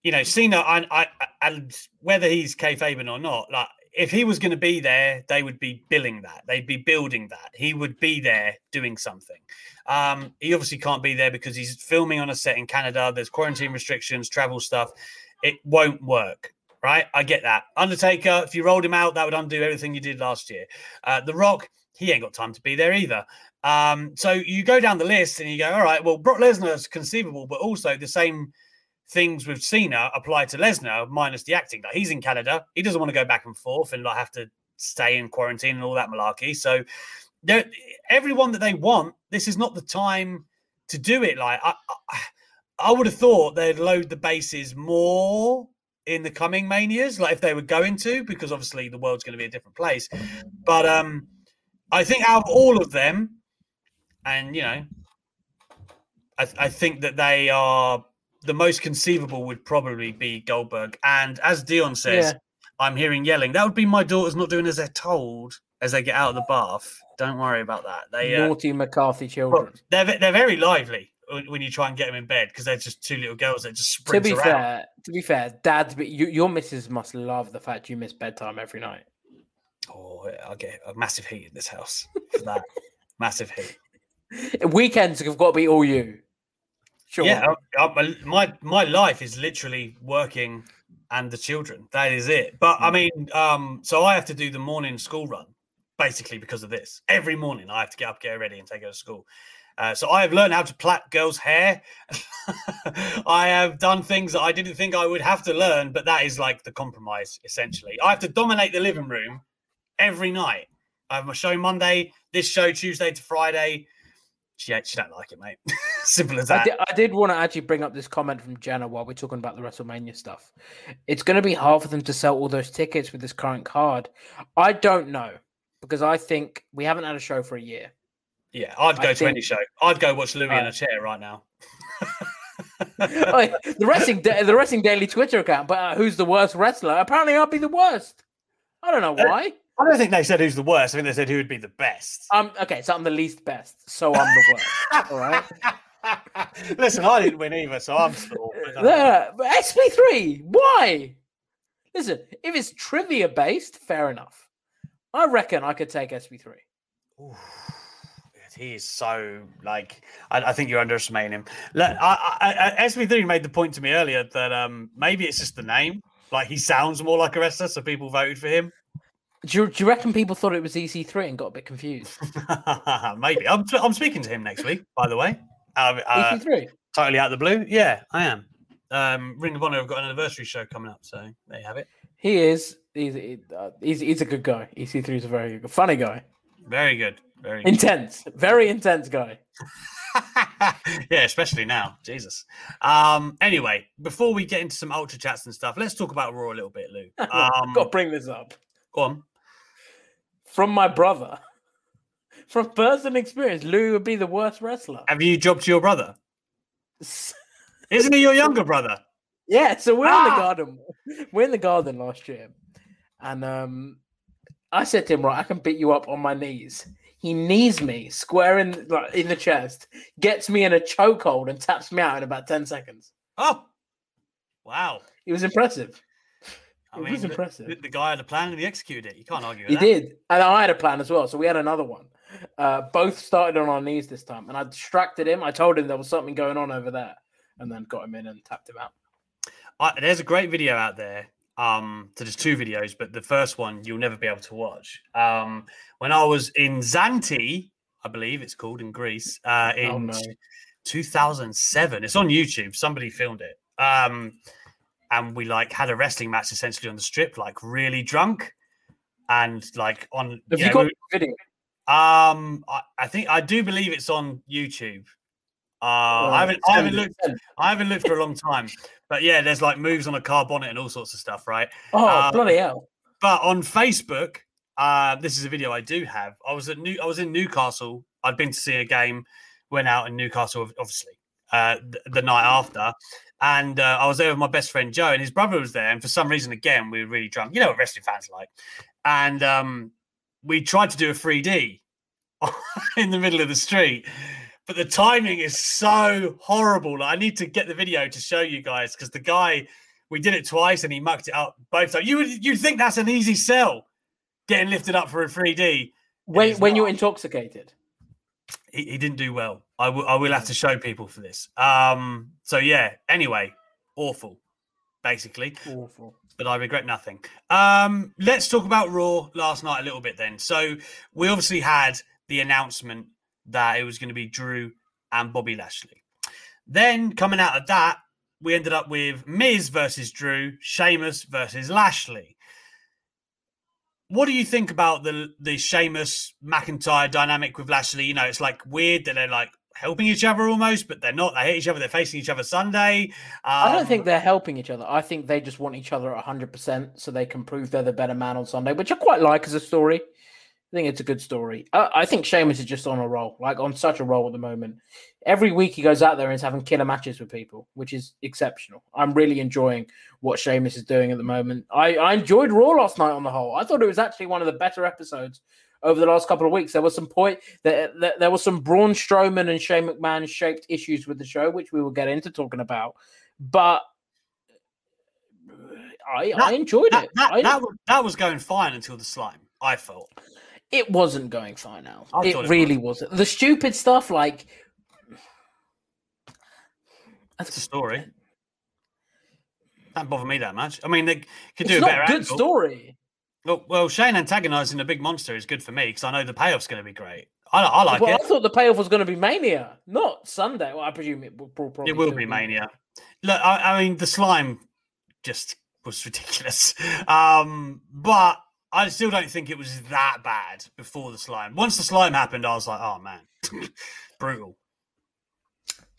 you know, Cena, I, I, and whether he's kayfabe or not, like if he was going to be there, they would be billing that. They'd be building that. He would be there doing something. Um, he obviously can't be there because he's filming on a set in Canada. There's quarantine restrictions, travel stuff. It won't work. Right, I get that. Undertaker, if you rolled him out, that would undo everything you did last year. Uh, the Rock, he ain't got time to be there either. Um, so you go down the list and you go, all right, well, Brock Lesnar is conceivable, but also the same things with Cena apply to Lesnar minus the acting. Like he's in Canada, he doesn't want to go back and forth and like have to stay in quarantine and all that malarkey. So everyone that they want, this is not the time to do it. Like I, I, I would have thought they'd load the bases more in the coming manias, like if they were going to, because obviously the world's going to be a different place. But um, I think out of all of them, and you know, I, I think that they are the most conceivable would probably be Goldberg. And as Dion says,
Yeah.
I'm hearing yelling. That would be my daughters not doing as they're told as they get out of the bath. Don't worry about that. They uh,
Naughty McCarthy children.
they're they're very lively when, you try and get them in bed because they're just two little girls that just
To
sprint
be
around.
fair, to be fair, Dad's. But you, your missus must love the fact you miss bedtime every night.
Oh, I get a massive heat in this house for that. massive heat.
Weekends have got to be all you. Sure.
Yeah, I, I, my my life is literally working and the children. That is it. But. I mean, um, so I have to do the morning school run basically because of this. Every morning I have to get up, get ready, and take her to school. Uh, so I have learned how to plait girls' hair. I have done things that I didn't think I would have to learn, but that is like the compromise essentially. I have to dominate the living room every night. I have my show Monday, this show Tuesday to Friday. She, she don't like it, mate. Simple as
I
that.
did, I did want to actually bring up this comment from Jenna while we're talking about the WrestleMania stuff. It's going to be hard for them to sell all those tickets with this current card. I don't know because I think we haven't had a show for a year.
Yeah, I'd
I
go to any show. I'd go watch Louis in
Uh,
a chair right now.
The wrestling the wrestling daily Twitter account, but uh, who's the worst wrestler? Apparently, I'll be the worst. I don't know
Uh,
why.
I don't think they said who's the worst. I think they said who would be the best.
Um, okay, so I'm the least best, so I'm the worst. all right.
Listen, I didn't win either, so I'm still.
But XP3, why? Listen, if it's trivia based, fair enough. I reckon I could take SP3.
He is so like. I, I think you're underestimating him. Let, I, I, I, SB3 made the point to me earlier that um maybe it's just the name. Like he sounds more like a wrestler, so people voted for him.
Do you, do you reckon people thought it was EC3 and got a bit confused?
maybe I'm I'm speaking to him next week. By the way, uh, uh,
EC3?
totally out of the blue. Yeah, I am. Um, Ring of Honor have got an anniversary show coming up, so there you have it.
He is. He's, uh, he's, he's a good guy. EC3 is a very good, funny guy.
Very good. Very good.
Intense. Very intense guy.
yeah, especially now. Jesus. Um, anyway, before we get into some ultra chats and stuff, let's talk about Raw a little bit, Lou. Um,
got to bring this up.
go on.
From my brother. From personal experience, Lou would be the worst wrestler.
Have you jobbed your brother? Isn't he your younger brother?
Yeah, so we're in the
Ah!
garden. We're in the garden last year, and um, I said to him, "Right, I can beat you up on my knees." He knees me square in like, in the chest, gets me in a chokehold, and taps me out in about ten seconds.
Oh, wow.
It was impressive.
I
It
mean,
was impressive.
The, the guy had a plan and he executed it. You can't argue with
He
that.
did, and I had a plan as well. So we had another one. Uh, both started on our knees this time, and I distracted him. I told him there was something going on over there, and then got him in and tapped him out.
I, there's a great video out there. Um, so there's two videos, but the first one you'll never be able to watch. Um, when I was in Zante, I believe it's called in Greece, uh, in
Oh, no.
2007. It's on YouTube. Somebody filmed it. Um, and we like had a wrestling match essentially on the strip, like really drunk, and like on.
Have
you
you
know,
got the video?
um, I, I think I do believe it's on YouTube. Uh, I haven't, I haven't looked. I haven't looked for a long time, but yeah, there's like moves on a car bonnet and all sorts of stuff, right?
Oh
Uh,
bloody hell!
But on Facebook, uh, this is a video I do have. I was at New, I was in Newcastle. I'd been to see a game. Went out in Newcastle, obviously, uh, th- the night after, and uh, I was there with my best friend Joe, and his brother was there. And for some reason, again, we were really drunk. You know what wrestling fans like. And um, we tried to do a 3D in the middle of the street, but the timing is so horrible. Like, I need to get the video to show you guys because the guy we did it twice and he mucked it up both times. You would you think that's an easy sell, getting lifted up for a 3D.
When when you're intoxicated.
He, he didn't do well. I will will have to show people for this. Um. So yeah. Anyway, awful, basically.
Awful.
but I regret nothing. Um, let's talk about Raw last night a little bit then. So we obviously had the announcement that it was going to be Drew and Bobby Lashley. Then coming out of that, we ended up with Miz versus Drew, Sheamus versus Lashley. What do you think about the the Sheamus McIntyre dynamic with Lashley? You know, it's like weird that they're like helping each other almost, but they're not. They hate each other. They're facing each other Sunday.
I don't
Um,
think they're helping each other. I think they just want each other at 100% so they can prove they're the better man on Sunday, which I quite like as a story. I think it's a good story. I, I think Sheamus is just on a roll, like on such a roll at the moment. Every week he goes out there and is having killer matches with people, which is exceptional. I'm really enjoying what Sheamus is doing at the moment. I, I enjoyed Raw last night on the whole. I thought it was actually one of the better episodes over the last couple of weeks. There was some point that there, there was some Braun Strowman and Shane McMahon shaped issues with the show, which we will get into talking about. But I, I enjoyed
that,
it.
That,
I-
that, was, that was going fine until the slime. I felt.
It wasn't going fine now. It
it
really wasn't. The stupid stuff, like
That's a story. That bother me that much. I mean, they could do
it's
a
not
better
a good
angle.
story.
Well, well, Shane antagonizing a big monster is good for me because I know the payoff's going to be great. I, I like
well,
it.
I thought the payoff was going to be Mania, not Sunday. Well, I presume it will probably
It will
still
be mania. Look, I, I mean, the slime just was ridiculous. Um, but I still don't think it was that bad before the slime. Once the slime happened, I was like, oh man, brutal.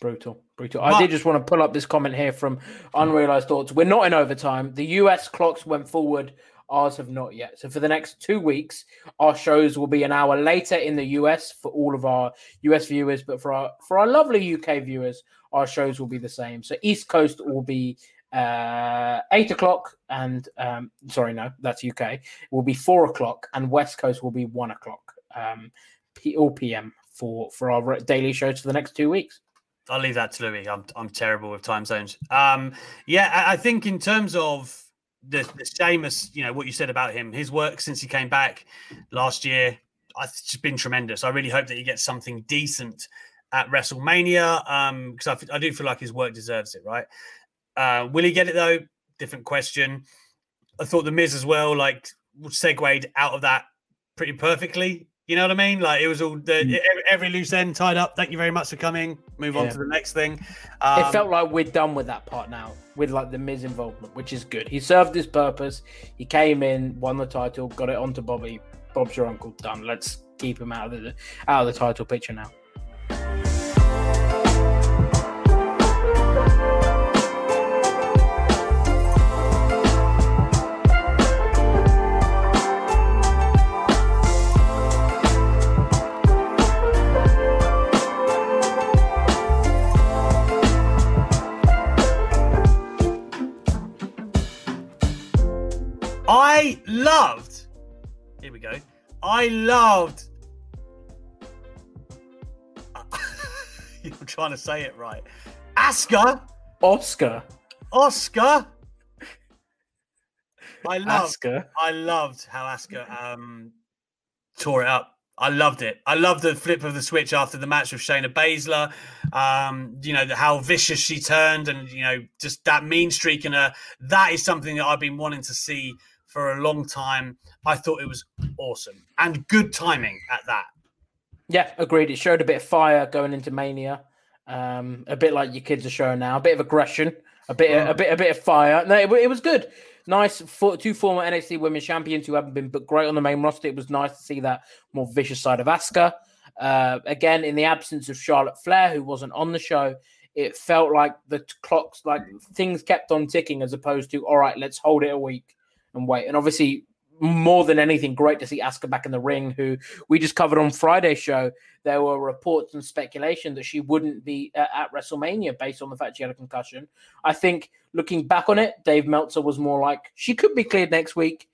Brutal, brutal.
But-
I did just want to pull up this comment here from Unrealized Thoughts. We're not in overtime. The US clocks went forward. Ours have not yet. So for the next two weeks, our shows will be an hour later in the US for all of our US viewers, but for our for our lovely UK viewers, our shows will be the same. So East Coast will be uh eight o'clock and um sorry no that's uk it will be four o'clock and west coast will be one o'clock um p all pm for for our daily shows for the next two weeks
I'll leave that to Louis. I'm I'm terrible with time zones. Um, yeah, I, I think in terms of the the Sheamus, you know what you said about him, his work since he came back last year, I- it's been tremendous. I really hope that he gets something decent at WrestleMania um, because I do feel like his work deserves it. Right? Uh, will he get it though? Different question. I thought the Miz as well, like segued out of that pretty perfectly. You know what I mean? Like it was all the every, every loose end tied up. Thank you very much for coming. Move on to the next thing. Um,
it felt like we're done with that part now with like the Miz involvement, which is good. He served his purpose. He came in, won the title, got it onto Bobby. Bob's your uncle. Done. Let's keep him out of the out of the title picture now.
I loved. Here we go. I loved. You're trying to say it right. Asuka,
Oscar,
Oscar. I loved.
Oscar.
I loved how Asuka um, tore it up. I loved it. I loved the flip of the switch after the match with Shayna Baszler. Um, you know the, how vicious she turned, and you know just that mean streak in her. That is something that I've been wanting to see for a long time. I thought it was awesome and good timing at that.
Yeah, agreed. It showed a bit of fire going into Mania, um, a bit like your kids are showing now, a bit of aggression, a bit, a bit, a bit of fire. No, it, it was good. Nice for two former NXT Women's Champions who haven't been but great on the main roster. It was nice to see that more vicious side of Asuka. Uh, again, in the absence of Charlotte Flair, who wasn't on the show, it felt like the clocks, like things kept on ticking as opposed to, all right, let's hold it a week and wait. And obviously, more than anything, great to see Asuka back in the ring, who we just covered on Friday's show. There were reports and speculation that she wouldn't be uh, at WrestleMania based on the fact she had a concussion. I think looking back on it, Dave Meltzer was more like she could be cleared next week.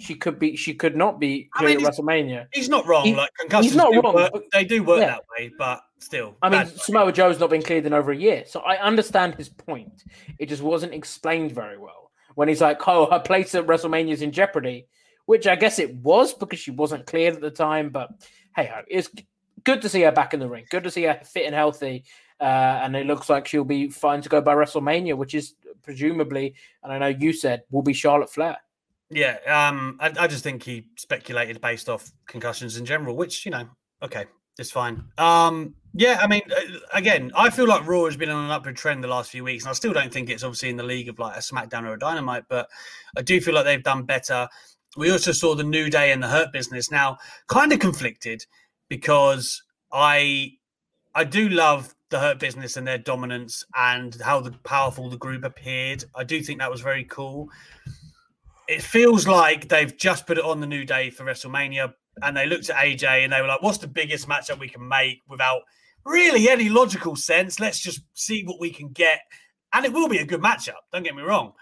She could be. She could not be
I
cleared
mean,
at WrestleMania.
He's not wrong.
He-
like concussions,
he's not wrong,
work-
but-
they do work
yeah.
that way, but still.
I mean, Samoa Joe's not been cleared in over a year, so I understand his point. It just wasn't explained very well when he's like, "Oh, her place at WrestleMania is in jeopardy," which I guess it was because she wasn't cleared at the time. But hey, it's good to see her back in the ring. Good to see her fit and healthy, uh, and it looks like she'll be fine to go by WrestleMania, which is presumably, and I know you said, will be Charlotte Flair.
Yeah, um, I, I just think he speculated based off concussions in general, which you know, okay, it's fine. Um, yeah, I mean, uh, again, I feel like Raw has been on an upward trend the last few weeks, and I still don't think it's obviously in the league of like a SmackDown or a Dynamite, but I do feel like they've done better. We also saw the New Day and the Hurt Business now kind of conflicted because I I do love the Hurt Business and their dominance and how the powerful the group appeared. I do think that was very cool it feels like they've just put it on the new day for WrestleMania and they looked at AJ and they were like, what's the biggest matchup we can make without really any logical sense? Let's just see what we can get. And it will be a good matchup, don't get me wrong.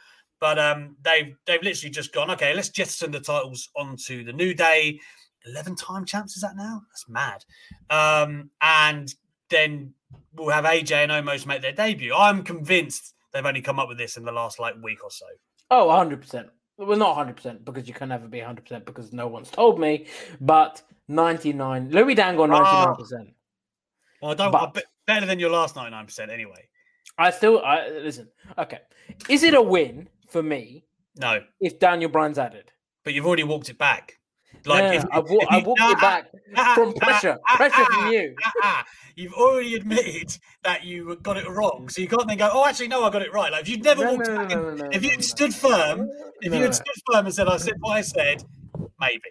But um, they've they've literally just gone, okay, let's jettison the titles onto the new day. 11 time champs is that now? That's mad. Um, and then we'll have AJ and Omos make their debut. I'm convinced they've only come up with this in the last like week or so.
Oh, 100%. Well, not 100% because you can never be 100% because no one's told me, but 99. Louis Dangoor, 99%. Ah.
Well, I don't.
But-
better than your last ninety nine percent anyway.
I still, I listen, okay. Is it a win for me
No,
if Daniel Bryan's added?
but you've already walked it back.
No, no,
if-
I've, wa-
if you- Ah,
it back
ah,
from pressure,
ah,
pressure from you.
You've already admitted that you got it wrong, so you can't then go, "Oh, actually, no, I got it right." Like if you'd never
No,
walked
no,
back,
no,
and- if you'd
no.
stood firm, if you had stood firm and said, "I said what I said," maybe.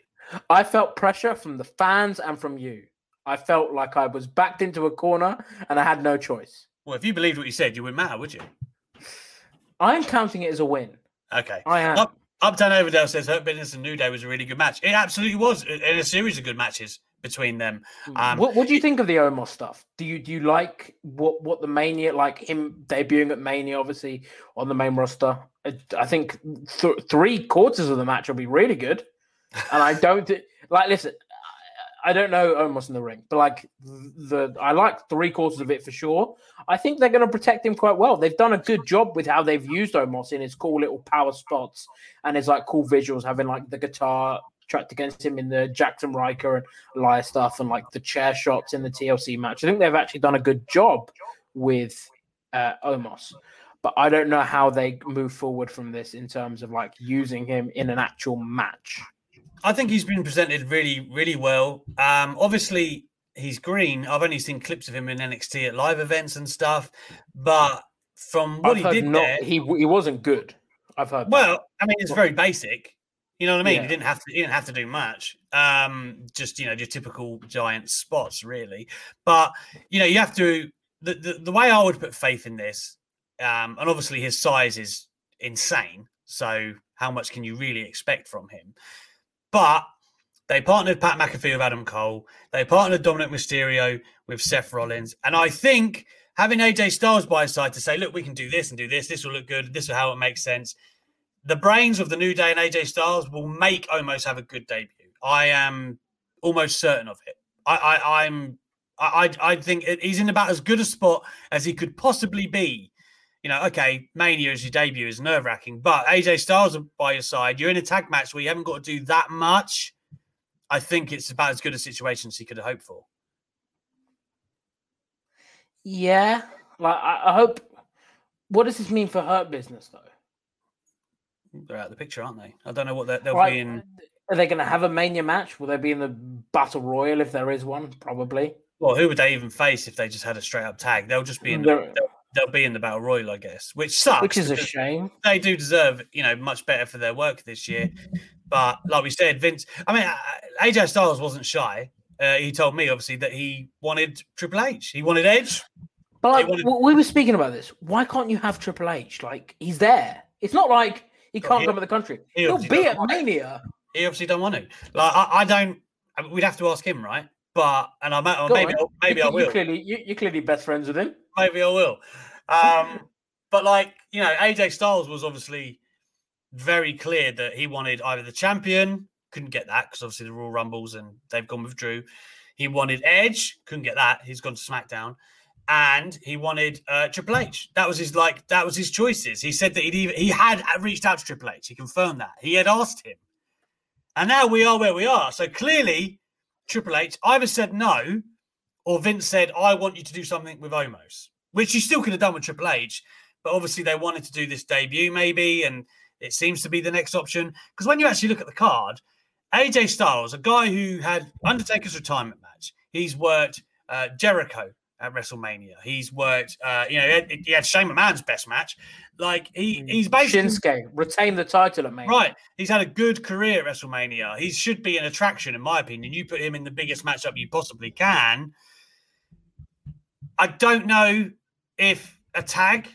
I felt pressure from the fans and from you. I felt like I was backed into a corner and I had no choice.
Well, if you believed what you said, you wouldn't matter, would you?
I'm counting it as a win.
Okay.
I am.
Up, Uptown Overdale says Hurt Business and New Day was a really good match. It absolutely was, in a series of good matches between them. Um,
what, what do you think of the Omos stuff? Do you do you like what what the Mania like him debuting at Mania? Obviously on the main roster, I, I think th- three quarters of the match will be really good, and I don't thi- like. Listen, I, don't know Omos in the ring, but like the I like three quarters of it for sure. I think they're going to protect him quite well. They've done a good job with how they've used Omos in his cool little power spots and his like cool visuals, having like the guitar tracked against him in the Jaxson Ryker and Elias stuff, and like the chair shots in the TLC match. I think they've actually done a good job with uh, Omos. But I don't know how they move forward from this in terms of like using him in an actual match.
I think he's been presented really, really well. Um, obviously, he's green. I've only seen clips of him in NXT at live events and stuff. But from what
I've
he did
not,
there,
he he wasn't good. I've heard. that.
well, I mean, it's very basic. You know what I mean?
Yeah.
He didn't have to. He didn't have to do much. Um, just you know, your typical giant spots, really. But you know, you have to. The, the, the way I would put faith in this, um, and obviously his size is insane. So how much can you really expect from him? But they partnered Pat McAfee with Adam Cole. They partnered Dominic Mysterio with Seth Rollins. And I think having AJ Styles by his side to say, look, we can do this and do this. This will look good. This is how it makes sense. The brains of the New Day and AJ Styles will make Omos have a good debut. I am almost certain of it. I, I, I'm. I, I think he's in about as good a spot as he could possibly be. You know, okay, Mania as your debut is nerve wracking, but AJ Styles by your side, you're in a tag match where you haven't got to do that much. I think it's about as good a situation as he could have hoped for.
yeah, like I, I hope. What does this mean for Hurt Business though?
They're out of the picture, aren't they? I don't know what they're, they'll
Right,
be in.
Are they going to have a Mania match? Will they be in the Battle Royal if there is one? Probably.
Well, who would they even face if they just had a straight up tag? They'll just be in. They'll, they'll be in the battle royal, I guess, which sucks.
Which is a shame.
They do deserve, you know, much better for their work this year. But like we said, Vince. I mean, uh, AJ Styles wasn't shy. uh, he told me obviously that he wanted Triple H. He wanted Edge.
But like,
wanted-
we were speaking about this. Why can't you have Triple H? Like he's there. It's not like he can't
he-
come to the country.
he
He'll be at
it.
Mania.
He obviously don't want to. Like I, I don't. I mean, we'd have to ask him, right? But and I might, maybe. I'll- maybe
you,
I
you
will.
Clearly, you, you're clearly best friends with him.
Maybe I will. Um, but like you know, AJ Styles was obviously very clear that he wanted either the champion, couldn't get that because obviously the Royal Rumbles and they've gone with Drew. He wanted Edge, couldn't get that. He's gone to SmackDown, and he wanted uh, Triple H. That was his like that was his choices. He said that he'd even, he had reached out to Triple H. He confirmed that he had asked him, and now we are where we are. So clearly, Triple H either said no, or Vince said, "I want you to do something with Omos," which you still could have done with Triple H, but obviously they wanted to do this debut maybe, and it seems to be the next option. Because when you actually look at the card, AJ Styles, a guy who had Undertaker's retirement match, he's worked uh, Jericho at WrestleMania. He's worked, uh, you know, he had, he had Shane McMahon's best match. Like he, he's basically
Shinsuke retain the title at Mania.
Right. He's had a good career at WrestleMania. He should be an attraction, in my opinion. You put him in the biggest matchup you possibly can. I don't know if a tag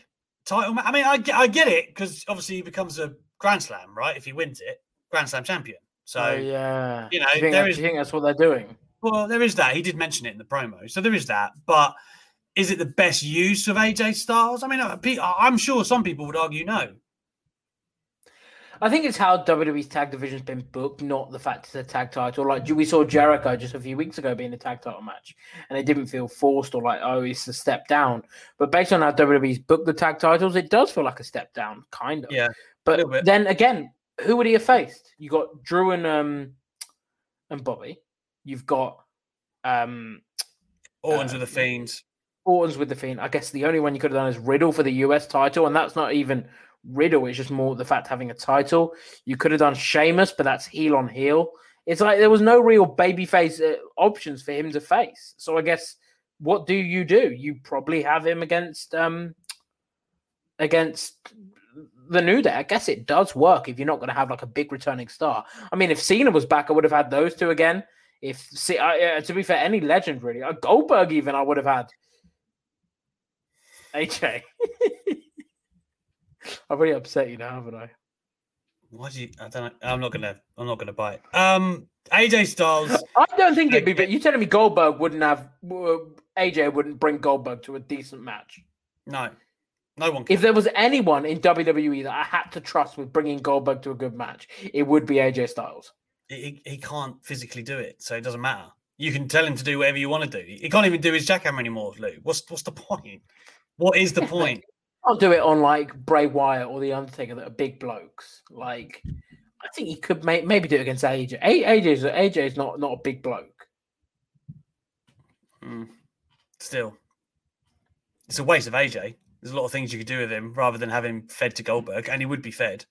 title. ma- I mean, I, get- I get it because obviously he becomes a Grand Slam, right? If he wins it, Grand Slam champion. So,
Oh, yeah.
you know,
you think,
there is-
you think that's what they're doing?
well, there is that. He did mention it in the promo. So there is that. But is it the best use of AJ Styles? I mean, I'm sure some people would argue no.
I think it's how WWE's tag division's been booked, not the fact it's a tag title. Like we saw Jericho just a few weeks ago being a tag title match, and it didn't feel forced or like, oh, it's a step down. But based on how WWE's booked the tag titles, it does feel like a step down, kind of.
Yeah.
But then again, who would he have faced? You got Drew and um and Bobby. You've got um
Orton's
Uh,
with the Fiends.
Orton's with the Fiend. I guess the only one you could have done is Riddle for the US title, and that's not even Riddle. It's just more the fact having a title. You could have done Sheamus, but that's heel on heel. It's like there was no real babyface uh, options for him to face. So I guess what do you do? You probably have him against um against the New Day. I guess it does work if you're not going to have like a big returning star. I mean, if Cena was back, I would have had those two again. If uh, uh, to be fair, any legend really, uh, Goldberg even I would have had. AJ. I've really upset you now, haven't I?
Why do you? I don't. know. I'm not gonna. I'm not gonna bite. Um, AJ Styles.
I don't think it'd be. But you telling me Goldberg wouldn't have AJ wouldn't bring Goldberg to a decent match?
No, no one. Can.
If there was anyone in WWE that I had to trust with bringing Goldberg to a good match, it would be AJ Styles.
He, he can't physically do it, so it doesn't matter. You can tell him to do whatever you want to do. He can't even do his jackhammer anymore, Lou. What's what's the point? What is the point?
I'll do it on like Bray Wyatt or the Undertaker that are big blokes. Like, I think he could may- maybe do it against AJ. A- AJ's AJ's not not a big bloke.
Mm. Still, it's a waste of AJ. There's a lot of things you could do with him rather than have him fed to Goldberg, and he would be fed.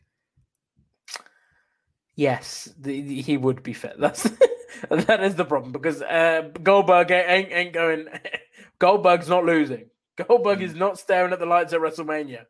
Yes, the, the- he would be fed. That's that is the problem because uh, Goldberg ain't ain't going. Goldberg's not losing. Goldberg is not staring at the lights at WrestleMania.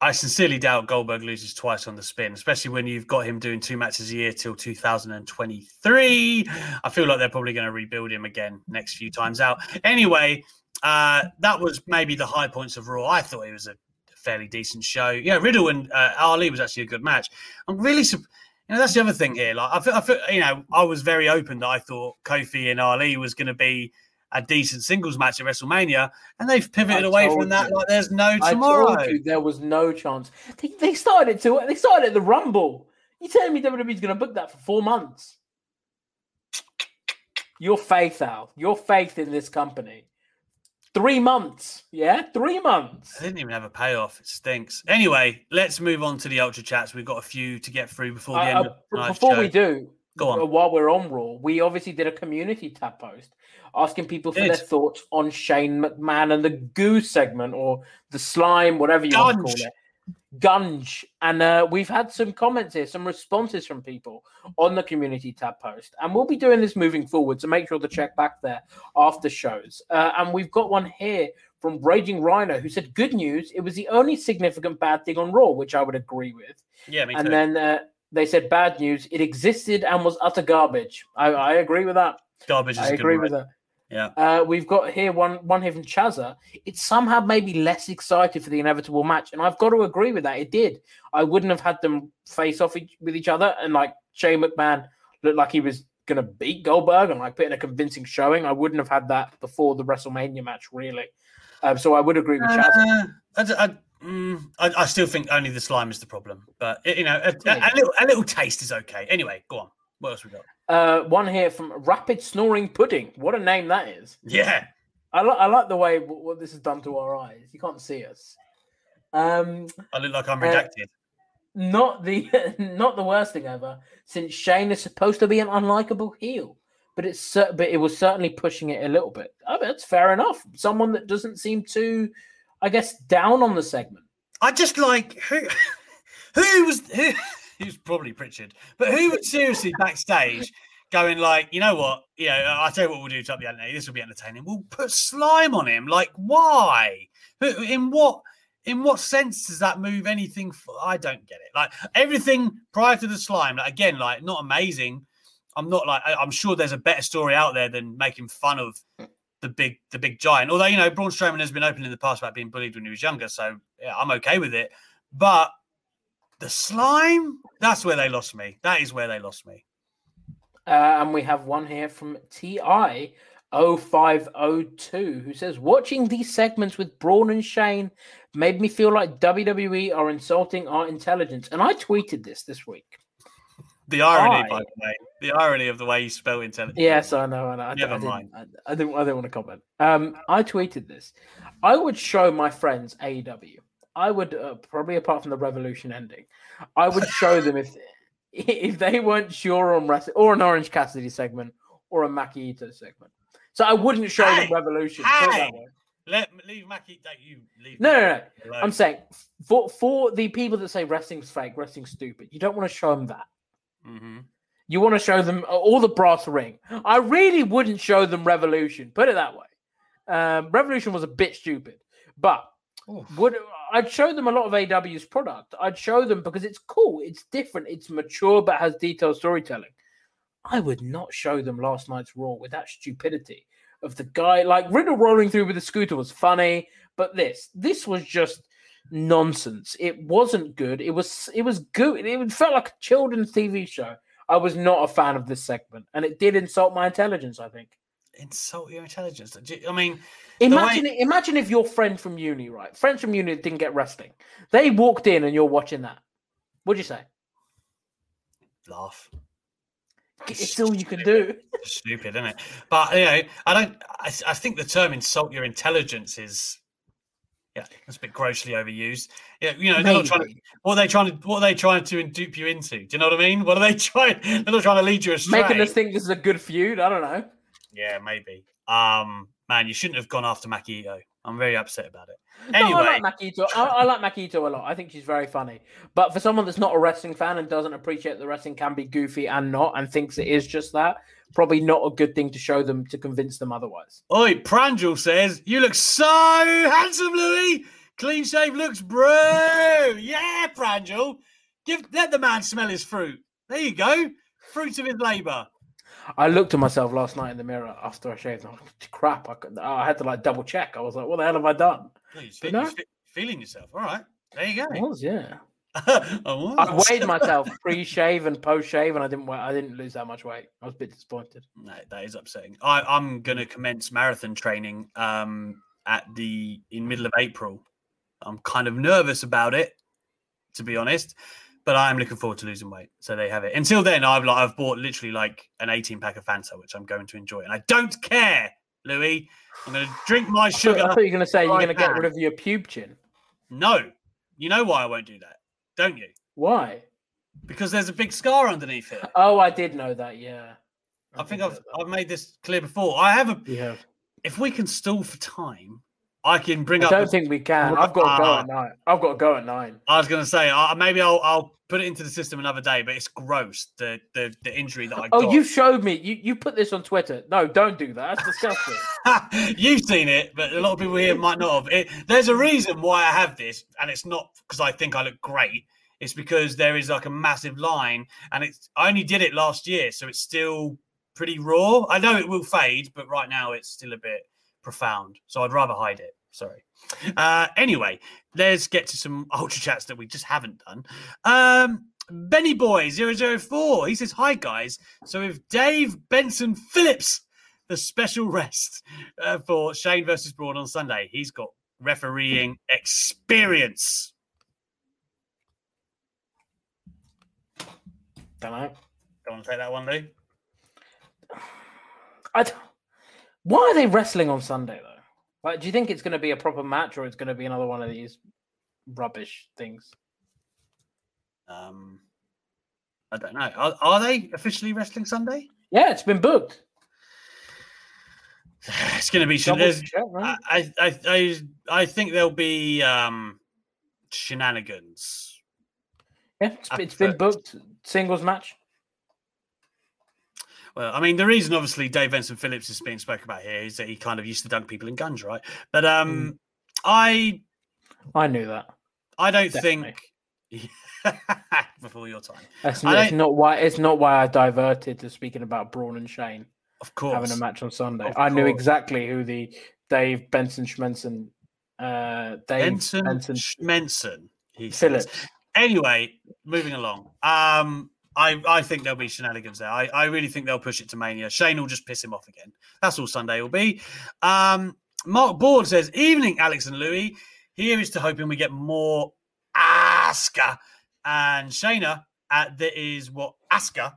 I sincerely doubt Goldberg loses twice on the spin, especially when you've got him doing two matches a year till 2023. I feel like they're probably going to rebuild him again next few times out. Anyway, uh, that was maybe the high points of Raw. I thought it was a fairly decent show. Yeah, Riddle and uh, Ali was actually a good match. I'm really, sup- you know, that's the other thing here. Like, I feel, I feel, you know, I was very open that I thought Kofi and Ali was going to be a decent singles match at WrestleMania, and they've pivoted
I
away from that.
you.
Like, there's no tomorrow.
you there was no chance. They, they started it to they started at the Rumble. You telling me WWE's going to book that for four months? Your faith, Al. Your faith in this company. Three months. Yeah, three months.
I didn't even have a payoff. It stinks. Anyway, let's move on to the ultra chats. We've got a few to get through before the
Uh,
end
uh, before
show.
we do,
Go on.
while we're on Raw, we obviously did a community tab post asking people for their thoughts on Shane McMahon and the goo segment or the slime, whatever you want to call it. Gunge. And uh, we've had some comments here, some responses from people on the community tab post. And we'll be doing this moving forward, so make sure to check back there after shows. Uh, and we've got one here from Raging Rhino who said, Good news, it was the only significant bad thing on Raw, which I would agree with.
Yeah, me
and
too.
then uh, they said bad news. It existed and was utter garbage. I, I agree with that.
Garbage is
I agree with that.
Yeah.
Uh, we've got here one one here from Chazza. It somehow made me less excited for the inevitable match, and I've got to agree with that. It did. I wouldn't have had them face off each, with each other, and like Shane McMahon looked like he was going to beat Goldberg and like put in a convincing showing. I wouldn't have had that before the WrestleMania match, really. Um, so I would agree with Chazza.
Uh, I, I- mm, I- I still think only the slime is the problem, but you know, a, a, a little a little taste is okay. Anyway, go on. What else we got?
Uh, one here from Rapid Snoring Pudding. What a name that is.
Yeah,
I, li- I like the way w- what this has done to our eyes. You can't see us. Um,
I look like I'm
Uh,
redacted.
not the not the worst thing ever, since Shane is supposed to be an unlikable heel, but it's but it was certainly pushing it a little bit. I mean, it's fair enough. Someone that doesn't seem too, I guess, down on the segment.
I just like who who was who who's probably Prichard, but who was seriously backstage going like, you know what? You know, I'll tell you what we'll do to the ante. This will be entertaining. We'll put slime on him. Like, why? In what in what sense does that move anything? I don't get it. Like everything prior to the slime, like, again, like not amazing. I'm not like I- I'm sure there's a better story out there than making fun of the big the big giant. Although you know Braun Strowman has been open in the past about being bullied when he was younger, so yeah, I'm okay with it. But the slime, that's where they lost me. That is where they lost me.
Uh, and we have one here from TI 0502 who says, Watching these segments with Braun and Shane made me feel like WWE are insulting our intelligence. And I tweeted this this week.
The irony,
I-
by the way, the irony of the way you spell intelligence.
Yes, I know. I know. I,
Never
I didn't,
mind.
I, I didn't. I didn't want to comment. Um, I tweeted this. I would show my friends AEW. I would uh, probably, apart from the Revolution ending, I would show them if if they weren't sure on wrestling or an Orange Cassidy segment or a Maki segment. So I wouldn't show
Hey,
them Revolution.
hey. Let leave Maki. That you leave.
No, no, no.
Alone.
I'm saying for for the people that say wrestling's fake, wrestling's stupid. You don't want to show them that.
Mhm.
You want to show them all the brass ring. I really wouldn't show them Revolution. Put it that way. Um, Revolution was a bit stupid, but would I'd show them a lot of AW's product. I'd show them because it's cool, it's different, it's mature, but has detailed storytelling. I would not show them last night's Raw with that stupidity of the guy like Riddle rolling through with the scooter was funny, but this this was just nonsense. It wasn't good. It was it was good. It felt like a children's TV show. I was not a fan of this segment, and it did insult my intelligence. I think.
Insult your intelligence. I mean,
Imagine,
way-
imagine if your friend from uni, right? Friends from uni didn't get wrestling. They walked in and you're watching that. What'd you say?
laugh.
It's all you can do.
Stupid, isn't it? But you know, I don't. I, I think the term "insult your intelligence" is, yeah, that's a bit grossly overused. Yeah, you know, they're not trying to. What are they trying to? What are they trying to dupe you into? Do you know what I mean? What are they trying? They're not trying to lead you astray.
Making us think this is a good feud. I don't know.
Yeah, maybe. Um, man, you shouldn't have gone after Maki Itoh. I'm very upset about it.
No, I like Makito. I, I like Makito a lot. I think she's very funny. But for someone that's not a wrestling fan and doesn't appreciate the wrestling can be goofy and not, and thinks it is just that, probably not a good thing to show them to convince them otherwise.
Oi, Pranjal says, You look so handsome, Louis. Clean shave looks bro. Yeah, Pranjal. Give let the man smell his fruit. There you go. Fruit of his labour.
I looked at myself last night in the mirror after I shaved. Like, crap. I, could, I had to like double check. I was like, what the hell have I done?
Oh, you're fe-
no.
fe- feeling yourself. All right. There you
I
go.
was, yeah.
I.
Weighed myself pre-shave and post-shave, and I didn't. I didn't lose that much weight. I was a bit disappointed.
No, that is upsetting. I, I'm going to commence marathon training um, at the in middle of April. I'm kind of nervous about it, to be honest, but I am looking forward to losing weight. So they have it. Until then, I've like I've bought literally like an 18 pack of Fanta, which I'm going to enjoy, and I don't care, Louis. I'm going to drink my
I thought,
sugar.
I thought you were going to say you're going to get rid of your pube chin.
No, you know why I won't do that, don't you?
Why?
Because there's a big scar underneath it.
Oh, I did know that. Yeah.
I think I've. I've made this clear before. I have a.
Have.
If we can stall for time, I can bring
I
up.
don't
the-
think we can. I've got to go at nine. I've got to go at nine.
I was going to say uh, maybe I'll I'll put it into the system another day, but it's gross the the, the injury that I
Oh,
got.
you showed me. You you put this on Twitter. No, don't do that. That's disgusting.
You've seen it, but a lot of people here might not have. It, there's a reason why I have this, and it's not because I think I look great. It's because there is like a massive line, and it's I only did it last year, so it's still pretty raw. I know it will fade, but right now it's still a bit profound. So I'd rather hide it. Sorry. Uh, anyway, let's get to some ultra chats that we just haven't done. Um, Benny Boy 004, he says, Hi guys. So if Dave Benson Phillips, the special rest uh, for Shane versus Braun on Sunday, he's got refereeing experience.
Don't know.
Don't want to take that one, Lou?
I d- Why are they wrestling on Sunday though? Like, do you think it's going to be a proper match or it's going to be another one of these rubbish things?
Um, I don't know. Are, are they officially wrestling Sunday?
Yeah, it's been booked.
It's going to be.
Double
there's-
check, right?
I, I, I, I think there'll be um, shenanigans.
Yeah, it's, it's been booked. Singles match.
Well, I mean, the reason obviously Dave Benson Phillips is being spoken about here is that he kind of used to dunk people in guns, right? But um, I,
I knew that.
I don't
Definitely.
think before your time.
That's, that's
don't-
why. It's not why I diverted to speaking about Braun and Shane
Of course,
having a match on Sunday.
Of
I knew exactly who the Dave Benson Schmenson, uh, Dave
Benson,
Benson
Schmenson, he says.
Phillips.
Anyway, moving along. Um, I, I think there'll be shenanigans there. I, I really think they'll push it to Mania. Shane will just piss him off again. That's all Sunday will be. Um, Mark Board says, Evening, Alex and Louis. Here is to hoping we get more Asuka and Shayna. Uh, that is what Asuka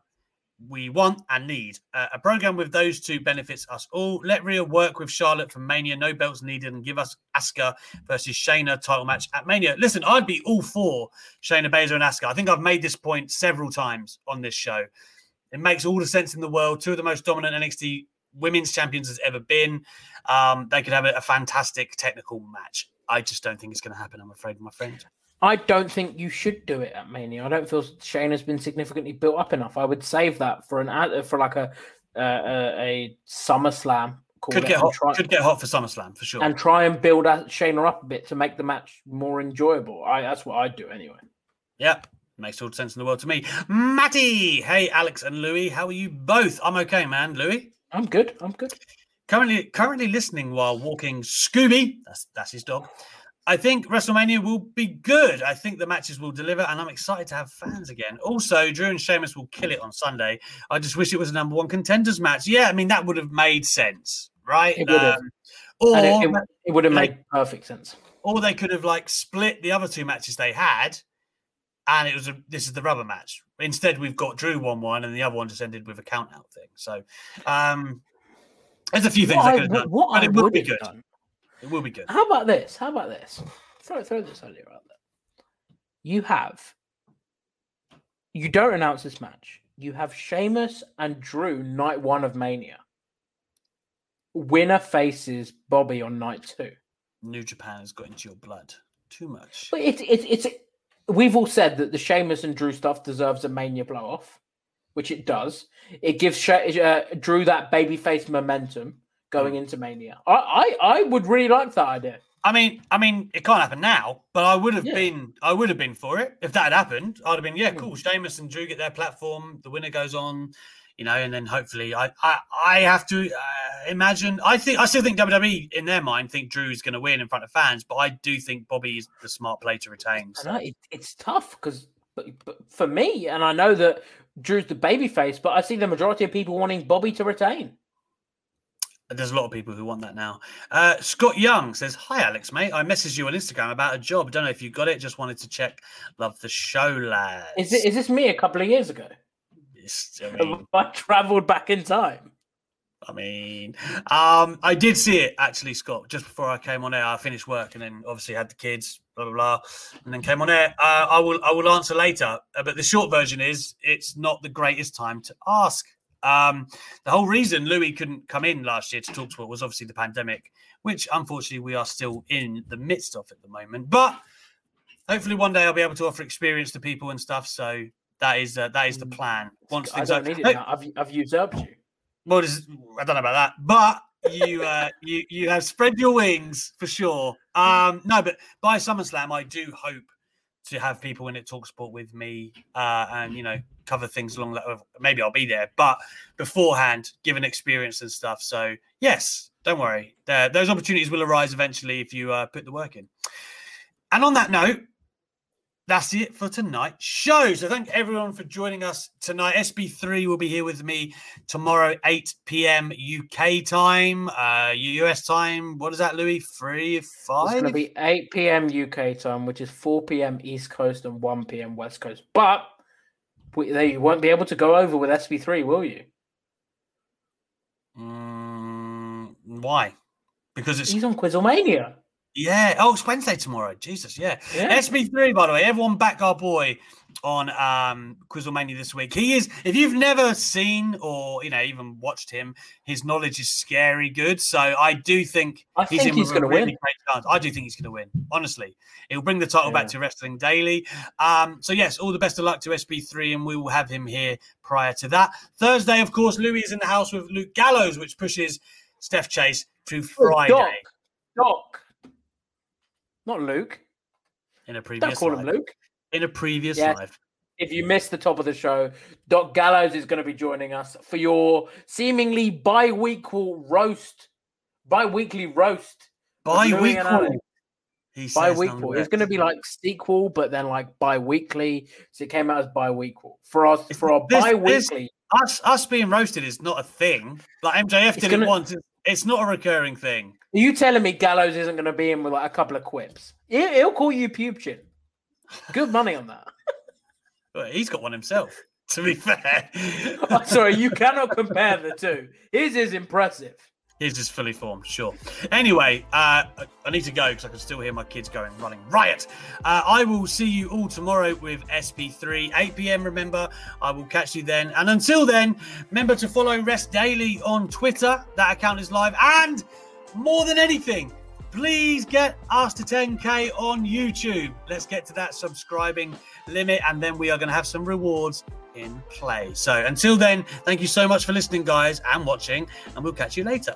we want and need. Uh, a program with those two benefits us all. Let Rhea work with Charlotte for Mania. No belts needed and give us Asuka versus Shayna title match at Mania. Listen, I'd be all for Shayna Baszler and Asuka. I think I've made this point several times on this show. It makes all the sense in the world. Two of the most dominant NXT women's champions has ever been. Um, they could have a, a fantastic technical match. I just don't think it's going to happen. I'm afraid, my friend.
I don't think you should do it at Mania. I don't feel Shane has been significantly built up enough. I would save that for an for like a uh, a, SummerSlam.
Could get hot.
try,
Could get hot for SummerSlam for sure.
and try and build Shayna up a bit to make the match more enjoyable. I that's what I'd do anyway.
Yeah, makes all the sense in the world to me. Matty, hey Alex and Louis, how are you both? I'm okay, man. Louis,
I'm good. I'm good.
currently currently listening while walking Scooby. That's that's his dog. I think WrestleMania will be good. I think the matches will deliver, and I'm excited to have fans again. Also, Drew and Sheamus will kill it on Sunday. I just wish it was a number one contenders match. Yeah, I mean that would have made sense, right?
It would have.
Um, or
it, it, it would have made perfect sense.
or they could have like split the other two matches they had, and it was a this is the rubber match. Instead, we've got Drew one one, and the other one just ended with a count out thing. So, um, there's a few things
What I
could have done,
what
but
I
it
would
be good.
done-
It will be good.
How about this? How about this? Throw throw this idea out there. You have you don't announce this match. You have Sheamus and Drew night one of Mania. Winner faces Bobby on night two.
New Japan has got into your blood too much.
But it's it's it's we've all said that the Sheamus and Drew stuff deserves a Mania blow off, which it does. It gives She- uh, Drew that babyface momentum going
Hmm.
into Mania. I, I I would really like that idea.
I mean, I mean, it can't happen now, but I would have
Yeah.
been, I would have been for it if that had happened. I'd have been, yeah,
Hmm.
cool. Sheamus and Drew get their platform, the winner goes on, you know, and then hopefully, I, I, I have to uh, imagine. I think, I still think WWE in their mind think Drew is going to win in front of fans, but I do think Bobby is the smart play to retain.
I
so-
know it, it's tough because, but, but for me, and I know that Drew's the babyface, but I see the majority of people wanting Bobby to retain.
There's a lot of people who want that now. Uh, Scott Young says, Hi, Alex, mate. I messaged you on Instagram about a job. Don't know if you got it. Just wanted to check. Love the show, lads.
Is it, is this me a couple of years ago?
I mean,
I travelled back in time?
I mean, um, I did see it actually, Scott, just before I came on air. I finished work and then obviously had the kids, blah blah blah, and then came on air. Uh, I will I will answer later, uh, but the short version is it's not the greatest time to ask. Um, the whole reason Louis couldn't come in last year to talk to it was obviously the pandemic, which unfortunately we are still in the midst of at the moment. But hopefully one day I'll be able to offer experience to people and stuff. So that is uh, that is the plan. Once
Mm. I
things
don't need it now. I've, I've usurped you.
well, is, I don't know about that, but you uh, you you have spread your wings for sure. Um, no, but by SummerSlam, I do hope to have people in it talk sport with me uh, and you know cover things along that. Maybe I'll be there, but beforehand, given experience and stuff. So yes, don't worry. There, those opportunities will arise eventually if you uh, put the work in. And on that note, that's it for tonight's show. So thank everyone for joining us tonight. SB3 will be here with me tomorrow, 8 p.m. UK time, uh, US time. What is that, Louis? Three, five?
It's going to be 8 p.m. UK time, which is 4 p.m. East Coast and 1 p.m. West Coast. But we, they won't be able to go over with SB3, will you?
Mm, why? Because it's
he's on Quizlemania.
Yeah. Oh, it's Wednesday tomorrow. Jesus. Yeah. yeah. SB3, by the way. Everyone back our boy on um Quizlemania this week. He is, if you've never seen or you know even watched him, his knowledge is scary good. So I do think
I
he's
think he's gonna
really
win.
great chance. I do think he's gonna win. Honestly. He'll bring the title back to Wrestling Daily. Um, so yes, all the best of luck to SB3, and we will have him here prior to that. Thursday, of course, Louis is in the house with Luke Gallows, which pushes Steph Chase to Friday
Doc. Doc. Not Luke.
in a
Don't
previous
call
live.
him Luke.
In a previous
Yes.
live.
If you missed the top of the show, Doc Gallows is going to be joining us for your seemingly bi-weekly roast. Bi-weekly roast.
Bi-weekly. He
Bi-weekly. It's going to be like sequel, but then like bi-weekly. So it came out as bi-weekly for us for our
This- this-
bi-weekly.
us us being roasted is not a thing. Like MJF did
gonna-
it once. It's not a recurring thing.
Are you telling me Gallows isn't going to be in with like a couple of quips? He'll, call you Pupchin. Good money on that.
Well, he's got one himself. To be fair,
I'm sorry, you cannot compare the two. His is impressive.
he's just fully formed. Sure. Anyway, uh, I- I need to go because I can still hear my kids going running riot. Uh, I will see you all tomorrow with SB3 8 p.m. Remember, I will catch you then. And until then, remember to follow Rest Daily on Twitter. That account is live. And more than anything, please get us to 10k on YouTube. Let's get to that subscribing limit, and then we are going to have some rewards in play. So until then, thank you so much for listening, guys, and watching, and we'll catch you later.